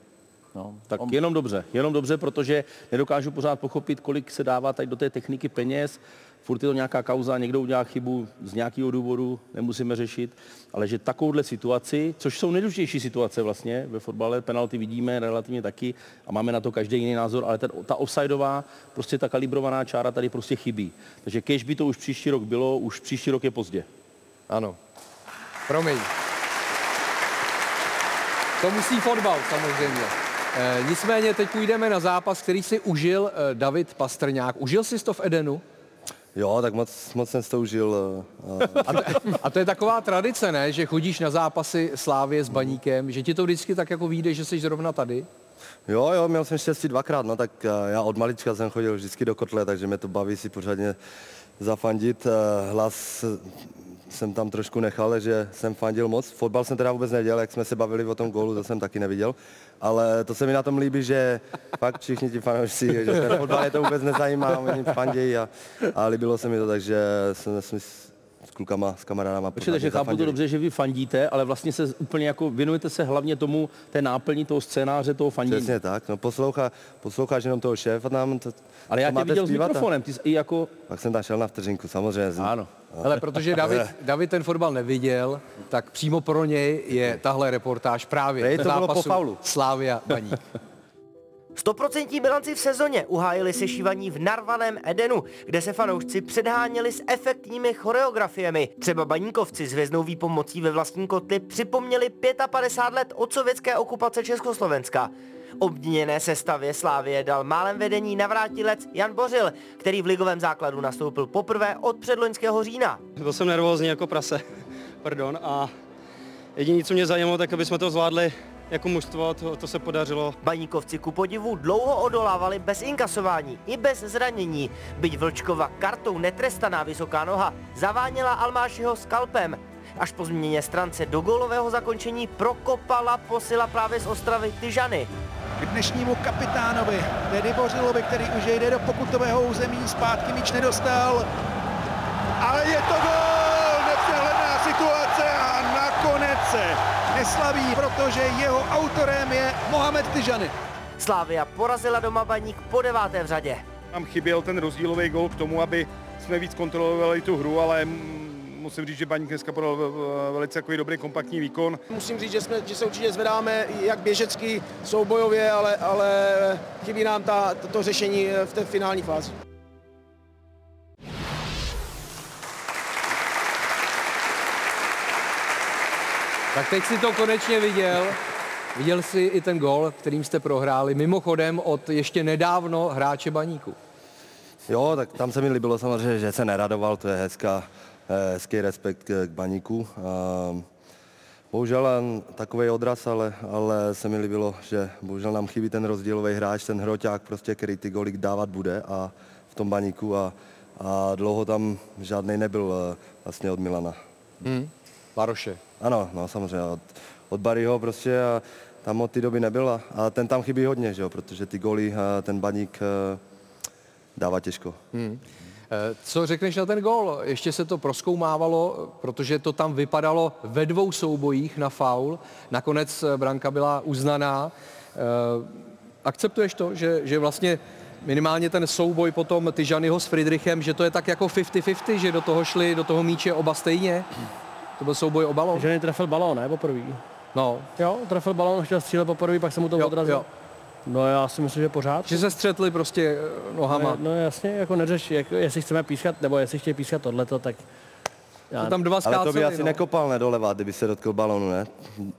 No, tak On... jenom dobře, jenom dobře, protože nedokážu pořád pochopit, kolik se dává tady do té techniky peněz, furt je to nějaká kauza, někdo udělá chybu z nějakého důvodu, nemusíme řešit, ale že takovouhle situaci, což jsou nejdůležitější situace vlastně ve fotbale, penalty vidíme relativně taky a máme na to každý jiný názor, ale ten, ta offsideová, prostě ta kalibrovaná čára tady prostě chybí. Takže kež by to už příští rok bylo, už příští rok je pozdě. Ano. Promiň. To musí fotbal samozřejmě. E, nicméně teď půjdeme na zápas, který si užil e, David Pastrňák. Užil jsi to v Edenu? Jo, tak moc, moc jsem to užil. A, a, a to je taková tradice, ne? Že chodíš na zápasy Slávě s Baníkem, že ti to vždycky tak jako vyjde, že jsi zrovna tady? Jo, jo, měl jsem štěstí dvakrát, no tak já od malička jsem chodil vždycky do kotle, takže mě to baví si pořádně zafandit. Hlas jsem tam trošku nechal, že jsem fandil moc. Fotbal jsem teda vůbec nedělal, jak jsme se bavili o tom gólu, to jsem taky neviděl. Ale to se mi na tom líbí, že fakt všichni ti fanoušci, že ten fotbal je to vůbec nezajímá, oni fandějí a, a líbilo se mi to, takže jsem, jsem klukama, s kamarádama. Počkej, takže chápu to dobře, že vy fandíte, ale vlastně se úplně jako věnujete se hlavně tomu, té náplní toho scénáře, toho fandění. Přesně tak, no poslouchá, posloucháš jenom toho šéfa tam. To, ale já tě viděl s mikrofonem, ty jsi i jako... Pak jsem tam šel na vteřinku, samozřejmě. Ano. Ale protože David, David ten fotbal neviděl, tak přímo pro něj je tahle reportáž právě Prej, to bylo po faulu. Slávia Baník. Stoprocentní bilanci v sezóně uhájili sešívaní v narvaném Edenu, kde se fanoušci předháněli s efektními choreografiemi. Třeba baníkovci s hvězdnou výpomocí ve vlastní kotli připomněli 55 let od sovětské okupace Československa. Obměněné sestavě Slávie dal málem vedení navrátilec Jan Bořil, který v ligovém základu nastoupil poprvé od předloňského října. Byl jsem nervózní jako prase, pardon, a jediné, co mě zajímalo, tak aby jsme to zvládli jako mužstvo, to, to se podařilo. Baníkovci ku podivu dlouho odolávali bez inkasování i bez zranění. Byť Vlčkova kartou netrestaná vysoká noha zaváněla Almášiho skalpem. Až po změně strance do gólového zakončení prokopala posila právě z Ostravy Tyžany. K dnešnímu kapitánovi, tedy Bořilovi, který už jde do pokutového území, zpátky míč nedostal. Ale je to gol! Nepřehledná situace a nakonec se neslaví, protože jeho autorem je Mohamed Tyžany. Slávia porazila doma baník po deváté v řadě. Tam chyběl ten rozdílový gol k tomu, aby jsme víc kontrolovali tu hru, ale musím říct, že Baník dneska podal velice takový dobrý kompaktní výkon. Musím říct, že, jsme, že se určitě zvedáme jak běžecky, soubojově, ale, ale chybí nám ta, to řešení v té finální fázi. Tak teď si to konečně viděl. Viděl jsi i ten gol, kterým jste prohráli, mimochodem od ještě nedávno hráče Baníku. Jo, tak tam se mi líbilo samozřejmě, že se neradoval, to je hezká, eh, hezký respekt k, k Baníku. A, bohužel takový odraz, ale, ale se mi líbilo, že bohužel nám chybí ten rozdílový hráč, ten hroťák, prostě, který ty golik dávat bude a v tom Baníku a, a dlouho tam žádný nebyl eh, vlastně od Milana. Hmm. Baroše. Ano, no samozřejmě od, od Barryho prostě a tam od té doby nebyl a, ten tam chybí hodně, že jo, protože ty goly ten baník eh, dává těžko. Hmm. Eh, co řekneš na ten gol? Ještě se to proskoumávalo, protože to tam vypadalo ve dvou soubojích na faul. Nakonec eh, branka byla uznaná. Akceptuješ to, že, že vlastně minimálně ten souboj potom Tyžanyho s Friedrichem, že to je tak jako 50-50, že do toho šli, do toho míče oba stejně? To byl souboj o balón. Že trefil balón, ne? Poprvé. No. Jo, trefil balón, chtěl střílet poprvé, pak se mu to jo, odrazilo. Jo. No já si myslím, že pořád. Že se střetli prostě eh, nohama. No, no jasně, jako neřeš, jako, jestli chceme pískat, nebo jestli chtějí pískat tohleto, tak... Já, To tam dva Ale to by skáceli, asi no. nekopal, ne, doleva, kdyby se dotkl balonu, ne?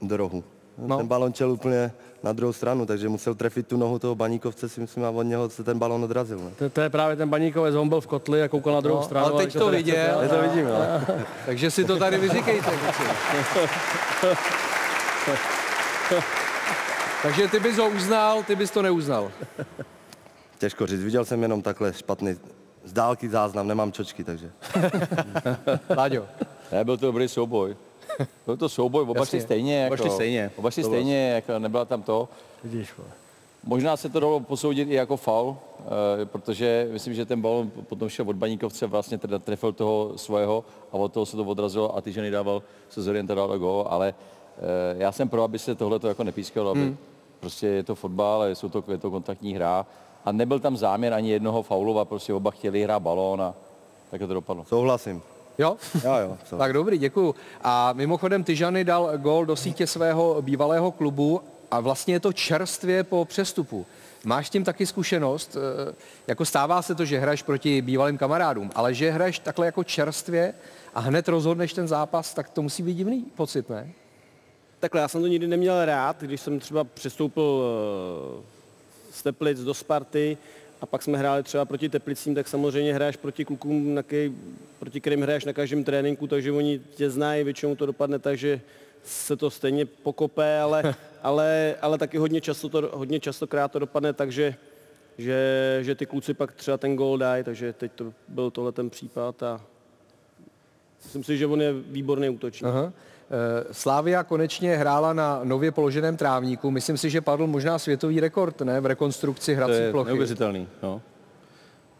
Do rohu. No. No. Ten balon čel úplně na druhou stranu, takže musel trefit tu nohu toho baníkovce, si myslím, a od něho se ten balon odrazil. Ne? to, to, je právě ten baníkovec, on byl v kotli a koukal na druhou No, stranu. ale teď to viděl. to vidím, jo. Takže si to tady vyříkejte. Takže ty bys ho uznal, ty bys to neuznal. Těžko říct, viděl jsem jenom takhle špatný z dálky záznam, nemám čočky, takže. Láďo. Ne, byl to dobrý souboj. Byl to souboj, oba Jasně. šli stejně. Oba Jako, šli stejně. Oba šli To stejně, jako nebyla tam to. Vidíš. Možná se to dalo posoudit i jako faul, eh, protože myslím, že ten balon potom šel od Baníkovce, vlastně teda trefil toho svého a od toho se to odrazilo a ty ženy dával, se zorientoval do gól, ale eh, já jsem pro, aby se tohle jako nepískalo, aby Hmm. prostě je to fotbal, ale jsou to, je to kontaktní hra a nebyl tam záměr ani jednoho faulova, prostě oba chtěli hrát balón a tak to dopadlo. Souhlasím. Jo? Jo, jo. co? Tak dobrý, děkuju. A mimochodem Tyžany dal gól do sítě svého bývalého klubu a vlastně je to čerstvě po přestupu. Máš s tím taky zkušenost? eh, Jako stává se to, že hraješ proti bývalým kamarádům, ale že hraješ takhle jako čerstvě a hned rozhodneš ten zápas, tak to musí být divný pocit, ne? Takhle, já jsem to nikdy neměl rád, když jsem třeba přestoupil eh, z Teplic do Sparty a pak jsme hráli třeba proti Teplicím, tak samozřejmě hraješ proti klukům, na kej, proti kterým hraješ na každém tréninku, takže oni tě znají, většinou to dopadne tak, že se to stejně pokope, ale, ale, ale taky hodně, často to, hodně častokrát to dopadne tak, že, že, že ty kluci pak třeba ten gól dají, takže teď to byl tohle ten případ a myslím si, že on je výborný útočník. Aha. Eh, Slávia konečně hrála na nově položeném trávníku. Myslím si, že padl možná světový rekord ne? v rekonstrukci To hrací je plochy. neuvěřitelný. No.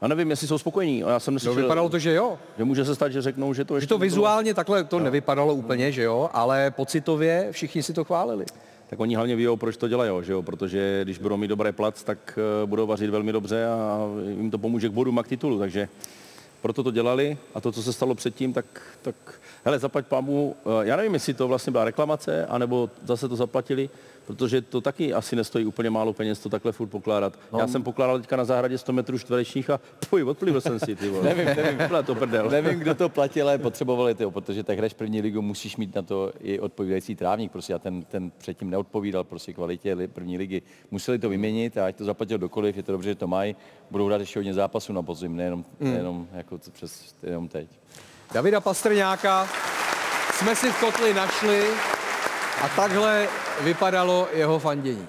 A nevím, jestli jsou spokojení. Já jsem No, neslyšel, vypadalo to, že jo. že může se stát, že řeknou, že to Že ještě to nebylo. vizuálně takhle to nevypadalo úplně, že jo, ale pocitově všichni si to chválili. Tak oni hlavně ví, proč to dělají, že jo? protože když budou mít dobré plac, tak eh, budou vařit velmi dobře a jim to pomůže k bodům a k titulu, takže proto to dělali a to, co se stalo předtím, tak, tak hele, zaplať pámu, eh, já nevím, jestli to vlastně byla reklamace, anebo zase to zaplatili, protože to taky asi nestojí úplně málo peněz to takhle furt pokládat. No. Já jsem pokládal teďka na zahradě 100 metrů čtverečních a puj, odplivl jsem si, ty vole. Nevím, nevím. To prdel. Nevím, kdo to platil, ale potřebovali to, protože tak hraješ první ligu, musíš mít na to i odpovídající trávník, prostě a ten, ten předtím neodpovídal prostě kvalitě li- první ligy. Museli to vyměnit a ať to zaplatil dokoliv, je to dobře, že to mají, budou hrát ještě hodně zápasů na podzim, nejenom, Mm. nejenom jako přes, jenom teď. Davida Pastrňáka jsme si v kotli našli a takhle vypadalo jeho fandění.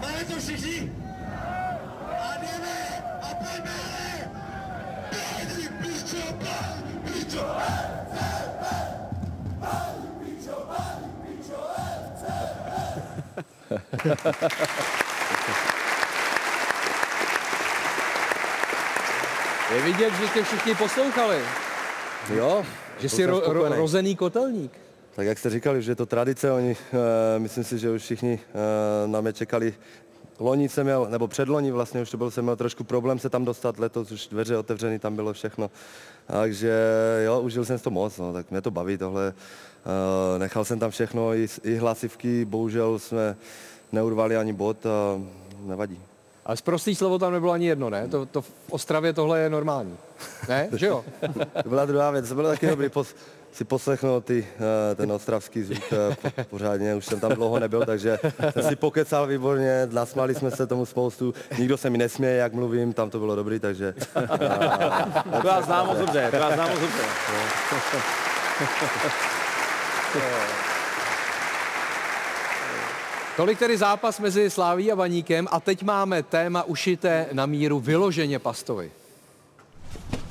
Máme to všichni? A jdeme! Je vidět, že tě všichni poslouchali, Jo. že jsi ro- ro- rozený kotelník. Tak jak jste říkali, že je to tradice, oni, uh, myslím si, že už všichni uh, na mě čekali. Loni jsem měl, nebo předloni vlastně už to byl, jsem měl trošku problém se tam dostat, letos už dveře otevřený, tam bylo všechno. Takže jo, užil jsem to moc, no, tak mě to baví tohle. Uh, nechal jsem tam všechno, i, i hlasivky, bohužel jsme neurvali ani bod a nevadí. Ale z prostý slovo tam nebylo ani jedno, ne? To, to v Ostravě tohle je normální. Ne? Že jo? To byla druhá věc, to bylo taky dobrý pos, si poslechnout ty, eh, ten ostravský zvuk eh, po- pořádně, už jsem tam dlouho nebyl, takže jsem si pokecal výborně, nasmáli jsme se tomu spoustu, nikdo se mi nesměje, jak mluvím, tam to bylo dobrý, takže... eh, To já znám moc dobře, to já znám moc dobře. Tolik tedy zápas mezi Sláví a Baníkem a teď máme téma ušité na míru vyloženě pastovi.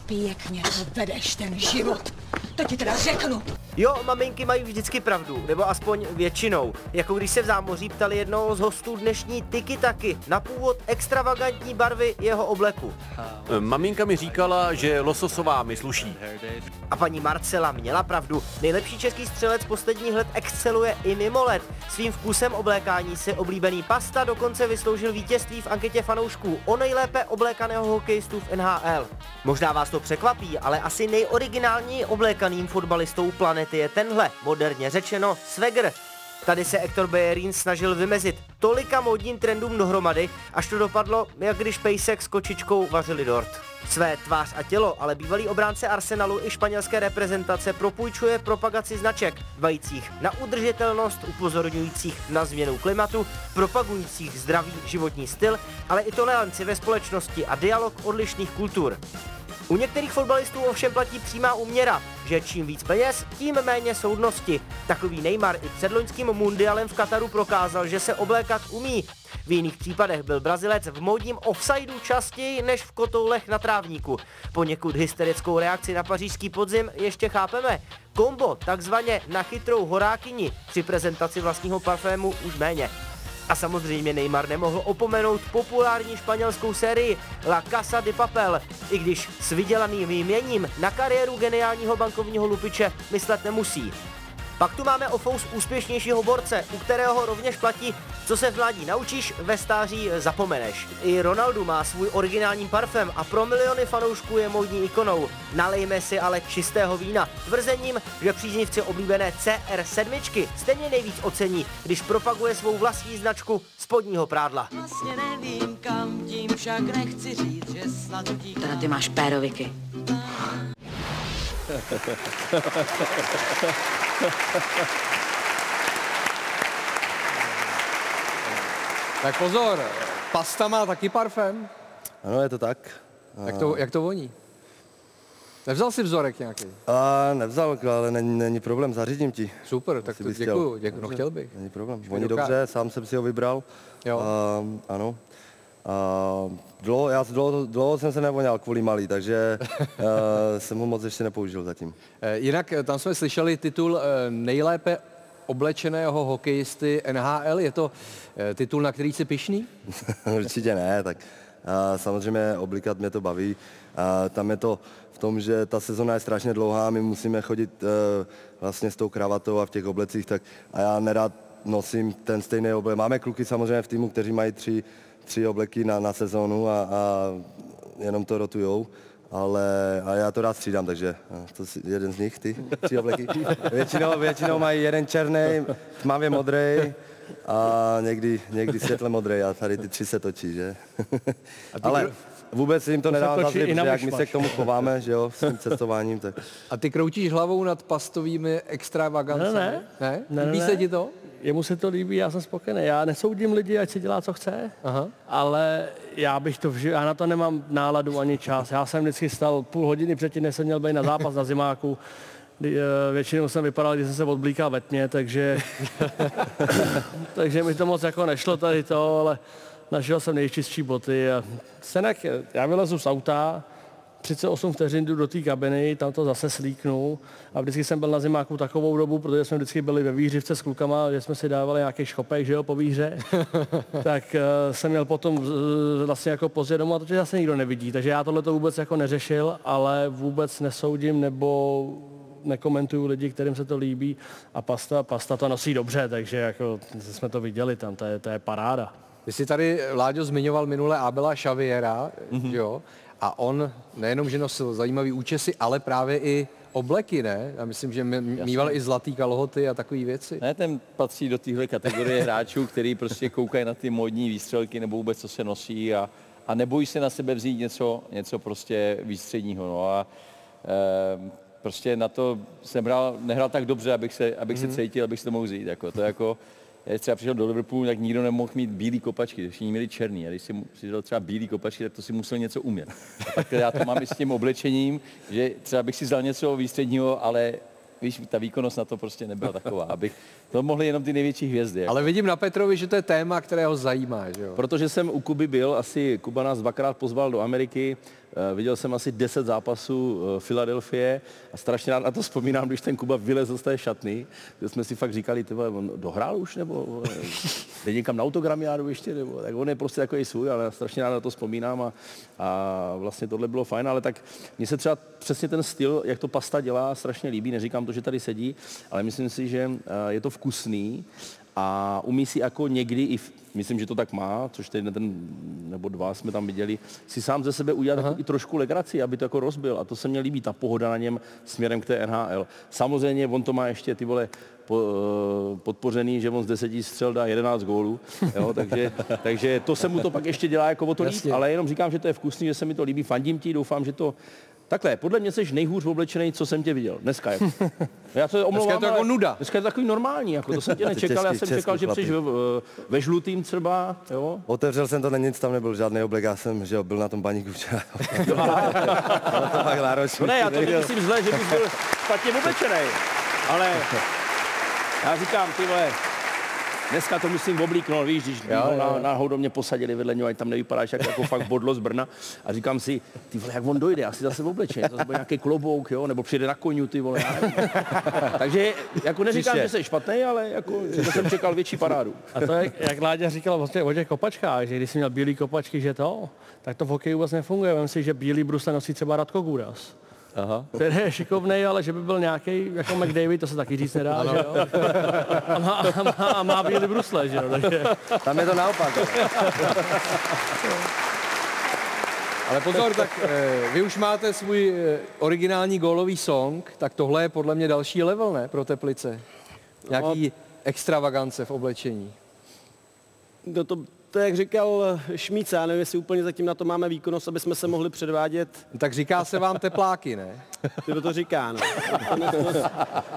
Pěkně to vedeš ten život. To ti teda řeknu. Jo, maminky mají vždycky pravdu, nebo aspoň většinou. Jako když se v zámoří ptali jednoho z hostů dnešní Tiki Taky na původ extravagantní barvy jeho obleku. Maminka mi říkala, že lososová mi sluší. A paní Marcela měla pravdu. Nejlepší český střelec posledních let exceluje i mimo let. Svým vkusem oblékání si oblíbený pasta dokonce vysloužil vítězství v anketě fanoušků o nejlépe oblékaného hokejistu v NHL. Možná vás to překvapí, ale asi nejoriginální oblékaným fotbalistou planety je tenhle, moderně řečeno, swagger. Tady se Hector Bellerin snažil vymezit tolika modním trendům dohromady, až to dopadlo, jak když pejsek s kočičkou vařili dort. Své tvář a tělo ale bývalý obránce Arsenalu i španělské reprezentace propůjčuje propagaci značek, dbajících na udržitelnost, upozorňujících na změnu klimatu, propagujících zdravý životní styl, ale i toleranci ve společnosti a dialog odlišných kultur. U některých fotbalistů ovšem platí přímá úměra, že čím víc peněz, tím méně soudnosti. Takový Neymar i před loňským mundialem v Kataru prokázal, že se oblékat umí. V jiných případech byl Brazilec v módním offsideu častěji než v kotoulech na trávníku. Poněkud hysterickou reakci na pařížský podzim ještě chápeme. Kombo, takzvaně na chytrou horákyni, při prezentaci vlastního parfému už méně. A samozřejmě Neymar nemohl opomenout populární španělskou sérii La Casa de Papel, i když s vydělaným jměním na kariéru geniálního bankovního lupiče myslet nemusí. Pak tu máme ofous úspěšnějšího borce, u kterého rovněž platí, co se v mládí naučíš, ve stáří zapomeneš. I Ronaldo má svůj originální parfém a pro miliony fanoušků je módní ikonou. Nalejme si ale čistého vína. Tvrzením, že příznivci oblíbené CR7 stejně nejvíc ocení, když propaguje svou vlastní značku spodního prádla. Vlastně nevím kam, tím však nechci říct, že snad utíkám. Teda ty máš péroviky. Tak pozor, pasta má taky parfém. Ano, je to tak. Jak to, jak to voní? Nevzal si vzorek nějaký? A nevzal, ale není, není problém, zařídím ti. Super, tak to děkuju, děkuju, no chtěl bych. Není problém, voní dobře, sám jsem si ho vybral. Jo. A, ano. A, dlouho, já dlouho, dlouho jsem se nevoněl kvůli malý, takže uh, jsem ho moc ještě nepoužil zatím. Eh, Jinak eh, tam jsme slyšeli titul nejlépe oblečeného hokejisty NHL. Je to titul, na který jsi pišný? Určitě ne, tak a, samozřejmě oblikat mě to baví. A, tam je to v tom, že ta sezona je strašně dlouhá, my musíme chodit e, vlastně s tou kravatou a v těch oblecích, tak a já nerad nosím ten stejný oblek. Máme kluky samozřejmě v týmu, kteří mají tři, tři obleky na, na sezónu a, a jenom to rotujou. Ale a já to rád střídám, takže a, to si, jeden z nich, ty tři obleky. Většinou, většinou mají jeden černý, tmavě modrý a někdy, někdy světle modrý a tady ty tři se točí, že? Ale vůbec jim to, To nedává za točí zlý, i na protože jak my se k tomu chováme, že jo, s tím cestováním, tak A ty kroutíš hlavou nad pastovými extravagancemi? Ne, ne. Ne? Líbí se ti to? Jemu se to líbí, já jsem spokojený. Já nesoudím lidi, ať si dělá, co chce, Aha. ale já bych to vži- já na to nemám náladu ani čas. Já jsem vždycky stal půl hodiny předtím, než jsem měl být na zápas na zimáku. Eh, Většinou jsem vypadal, když jsem se odblíkal ve tmě, takže, takže mi to moc jako nešlo tady to, ale našel jsem nejčistší boty. A Senek, já vylezu z auta, 38 vteřin jdu do té kabiny, tam to zase slíknu a vždycky jsem byl na zimáku takovou dobu, protože jsme vždycky byli ve výhřivce s klukama, že jsme si dávali nějaký šopek, že jo, po výhře, tak uh, jsem měl potom uh, vlastně jako pozdě domů a to tě zase nikdo nevidí, takže já tohle to vůbec jako neřešil, ale vůbec nesoudím nebo nekomentuju lidi, kterým se to líbí a pasta, pasta to nosí dobře, takže jako jsme to viděli tam, to je, to je paráda. Ty jsi tady, Láďo, zmiňoval minule Abela Xaviera, mm-hmm. jo? A on nejenom, že nosil zajímavý účesy, ale právě i obleky, ne? Já myslím, že mýval i zlatý kalhoty a takové věci. Ne, ten patří do téhle kategorie hráčů, který prostě koukají na ty modní výstřelky nebo vůbec, co se nosí a, a nebojí se na sebe vzít něco, něco prostě výstředního. No a e, prostě na to jsem hrál, nehrál tak dobře, abych se, abych Mhm. se cítil, abych si to mohl vzít. Jako, to jako, já třeba přišel do Liverpoolu, tak nikdo nemohl mít bílý kopačky, všichni měli černý. A když si přišel třeba bílý kopačky, tak to si musel něco umět. A tak já to mám i s tím oblečením, že třeba bych si vzal něco výstředního, ale víš, ta výkonnost na to prostě nebyla taková, abych, to mohly jenom ty největší hvězdy. Jako. Ale vidím na Petrovi, že to je téma, které ho zajímá, že jo? Protože jsem u Kuby byl, asi Kuba nás dvakrát pozval do Ameriky, viděl jsem asi 10 zápasů eh, Filadelfie a strašně rád na to vzpomínám, když ten Kuba vylezl z té šatny, že jsme si fakt říkali, ty vole, on dohrál už, nebo eh, jde někam na autogramiádu ještě, nebo tak on je prostě takový svůj, ale strašně rád na to vzpomínám a, a vlastně tohle bylo fajn, ale tak mně se třeba přesně ten styl, jak to pasta dělá, strašně líbí, neříkám to, že tady sedí, ale myslím si, že eh, je to vkusný a umí si jako někdy i v myslím, že to tak má, což tady ten nebo dva jsme tam viděli, si sám ze sebe udělat jako i trošku legraci, aby to jako rozbil. A to se mně líbí, ta pohoda na něm směrem k té NHL. Samozřejmě on to má ještě ty vole podpořený, že on z deseti střel dá 11 gólů, jo, takže, takže to se mu to pak ještě dělá jako o to líp, Jasně. ale jenom říkám, že to je vkusný, že se mi to líbí, fandím ti, doufám, že to Takhle, podle mě jsi nejhůř oblečený, co jsem tě viděl. Dneska je. Já se omlouvám, Dneska je to jako nuda. Dneska je to takový normální, jako to jsem tě nečekal, já český- jsem český čekal, že chlapi. přijdeš ve, ve žlutým třeba, jo. Otevřel jsem to, na nic tam nebyl žádný oblek, já jsem, že jo, byl na tom baníku včera. To fakt náročný. No ne, já to nemyslím zle, že bys byl špatně oblečený, ale já říkám, ty vole, dneska to musím oblíknout, víš, když Jo, ho jo, na, náhodou do mě posadili vedle něho, ať tam nevypadáš jako, jako fakt bodlo z Brna. A říkám si, ty vole, jak on dojde, asi zase oblečený, zase bude nějaký klobouk, jo, nebo přijde na koniu, ty vole. Takže jako neříkám, Příště. že jsi špatný, ale jako, že jsem čekal větší parádu. A to je, jak Láďa říkal vlastně o těch kopačkách, že když jsi měl bílý kopačky, že to, tak to v hokeji vůbec nefunguje. Vem si, že bílý brusle nosí třeba Radko Guras. Aha. Který je šikovnej, ale že by byl nějaký jako McDavid, to se taky říct nedá, že jo? A má, a má, a má bílý brusle, že jo? Takže... Tam je to naopak. Ale pozor, tak eh, vy už máte svůj eh, originální gólový song, tak tohle je podle mě další level, ne, pro Teplice? Nějaký extravagance v oblečení. No to, to, jak říkal Šmíca, já nevím, jestli úplně zatím na to máme výkonnost, aby jsme se mohli předvádět. Tak říká se vám tepláky, ne? Kdo to říká, no. To, ne-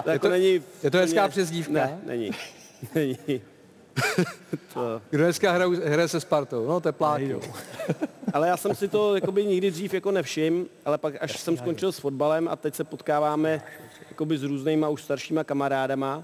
to, Je to- není, je to hezká přezdívka? Ne, není. není. To. Kdo dneska hraje, hraje se Spartou? No, tepláky. Ale já jsem si to jakoby nikdy dřív jako nevšiml, ale pak až jsem skončil s fotbalem a teď se potkáváme jakoby s různýma už staršíma kamarádama,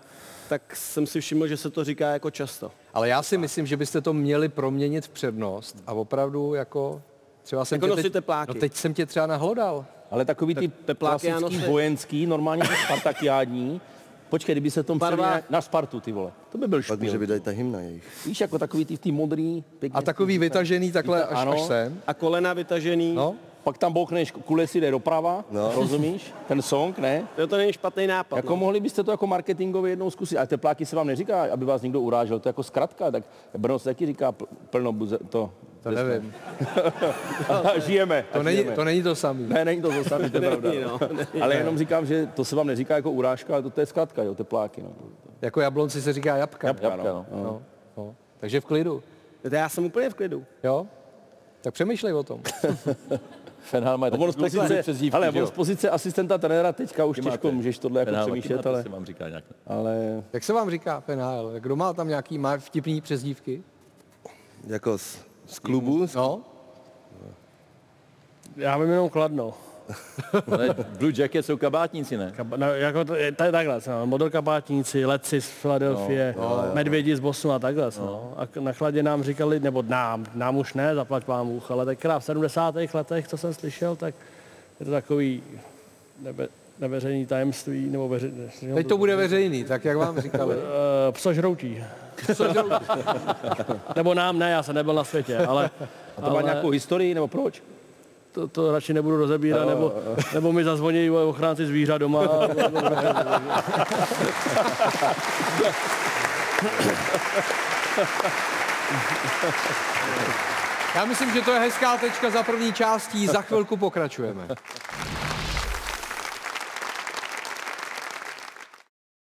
tak jsem si všiml, že se to říká jako často. Ale já si myslím, že byste to měli proměnit v přednost a opravdu jako... Třeba jsem Jako tě nosit teď, tepláky. No teď jsem tě třeba nahlodal. Ale takový ty tepláky já klasický nosím. vojenský, normálně ty spartakiádní, Počkej, kdyby se tom Barva- na, na Spartu, ty vole. To by byl Pak špil. může být tady ta hymna jejich. Víš, jako takový ty v té modrý, pěkně. A takový vytažený takhle až, až sem. A kolena vytažený. No. Pak tam bouchneš, kule si jde doprava, No. rozumíš? Ten song, ne? To, to není špatný nápad. Jako no. mohli byste to jako marketingově jednou zkusit. A tepláky se vám neříká, aby vás někdo urážel, to je jako zkratka, tak Brno se taky říká pl- plno buze, to. To nevím. A žijeme. To a není, žijeme. to není to samý. Ne, není to to samé, to je pravda. Není, no. no, není. Ale jenom říkám, že to se vám neříká jako urážka, ale to, to je zkratka, jo, tepláky. No. Jako jablonci se říká jabka. Jabka, Jabka, no. no. No. Takže v klidu. To já jsem úplně v klidu. Jo? Tak přemýšlej o tom. Fenhal má No, z pozice, přezdívky, ale on z pozice asistenta trenéra teďka už těžko máte- můžeš tohle jako Fenhal, přemýšlet, ale, se vám říká nějak. ale Jak se vám říká penál? Kdo má tam nějaký má vtipný přezdívky? Jako z, z klubu? No. Já vím jenom Kladno. Ale Blue Jacket jsou kabátníci, ne? Kaba, no, jako to, je, to je takhle, no, model kapátníci, letci z Filadelfie, No, no, jo. medvědi z Bosnu a takhle. No. A k- na chladě nám říkali, nebo nám, nám už ne, zaplať vám Bůh, ale tenkrát v 70. letech, co jsem slyšel, tak je to takový nebe, neveřejný tajemství, nebo veři, Teď to bude veřejný, tak jak vám říkali. Eh, Psožroutí. nebo nám ne, já jsem nebyl na světě, ale... a to má nějakou historii, nebo proč? To, to radši nebudu rozebírat, nebo, nebo mi zazvoní ochránci zvířat doma. Já myslím, že to je hezká tečka za první částí, za chvilku pokračujeme.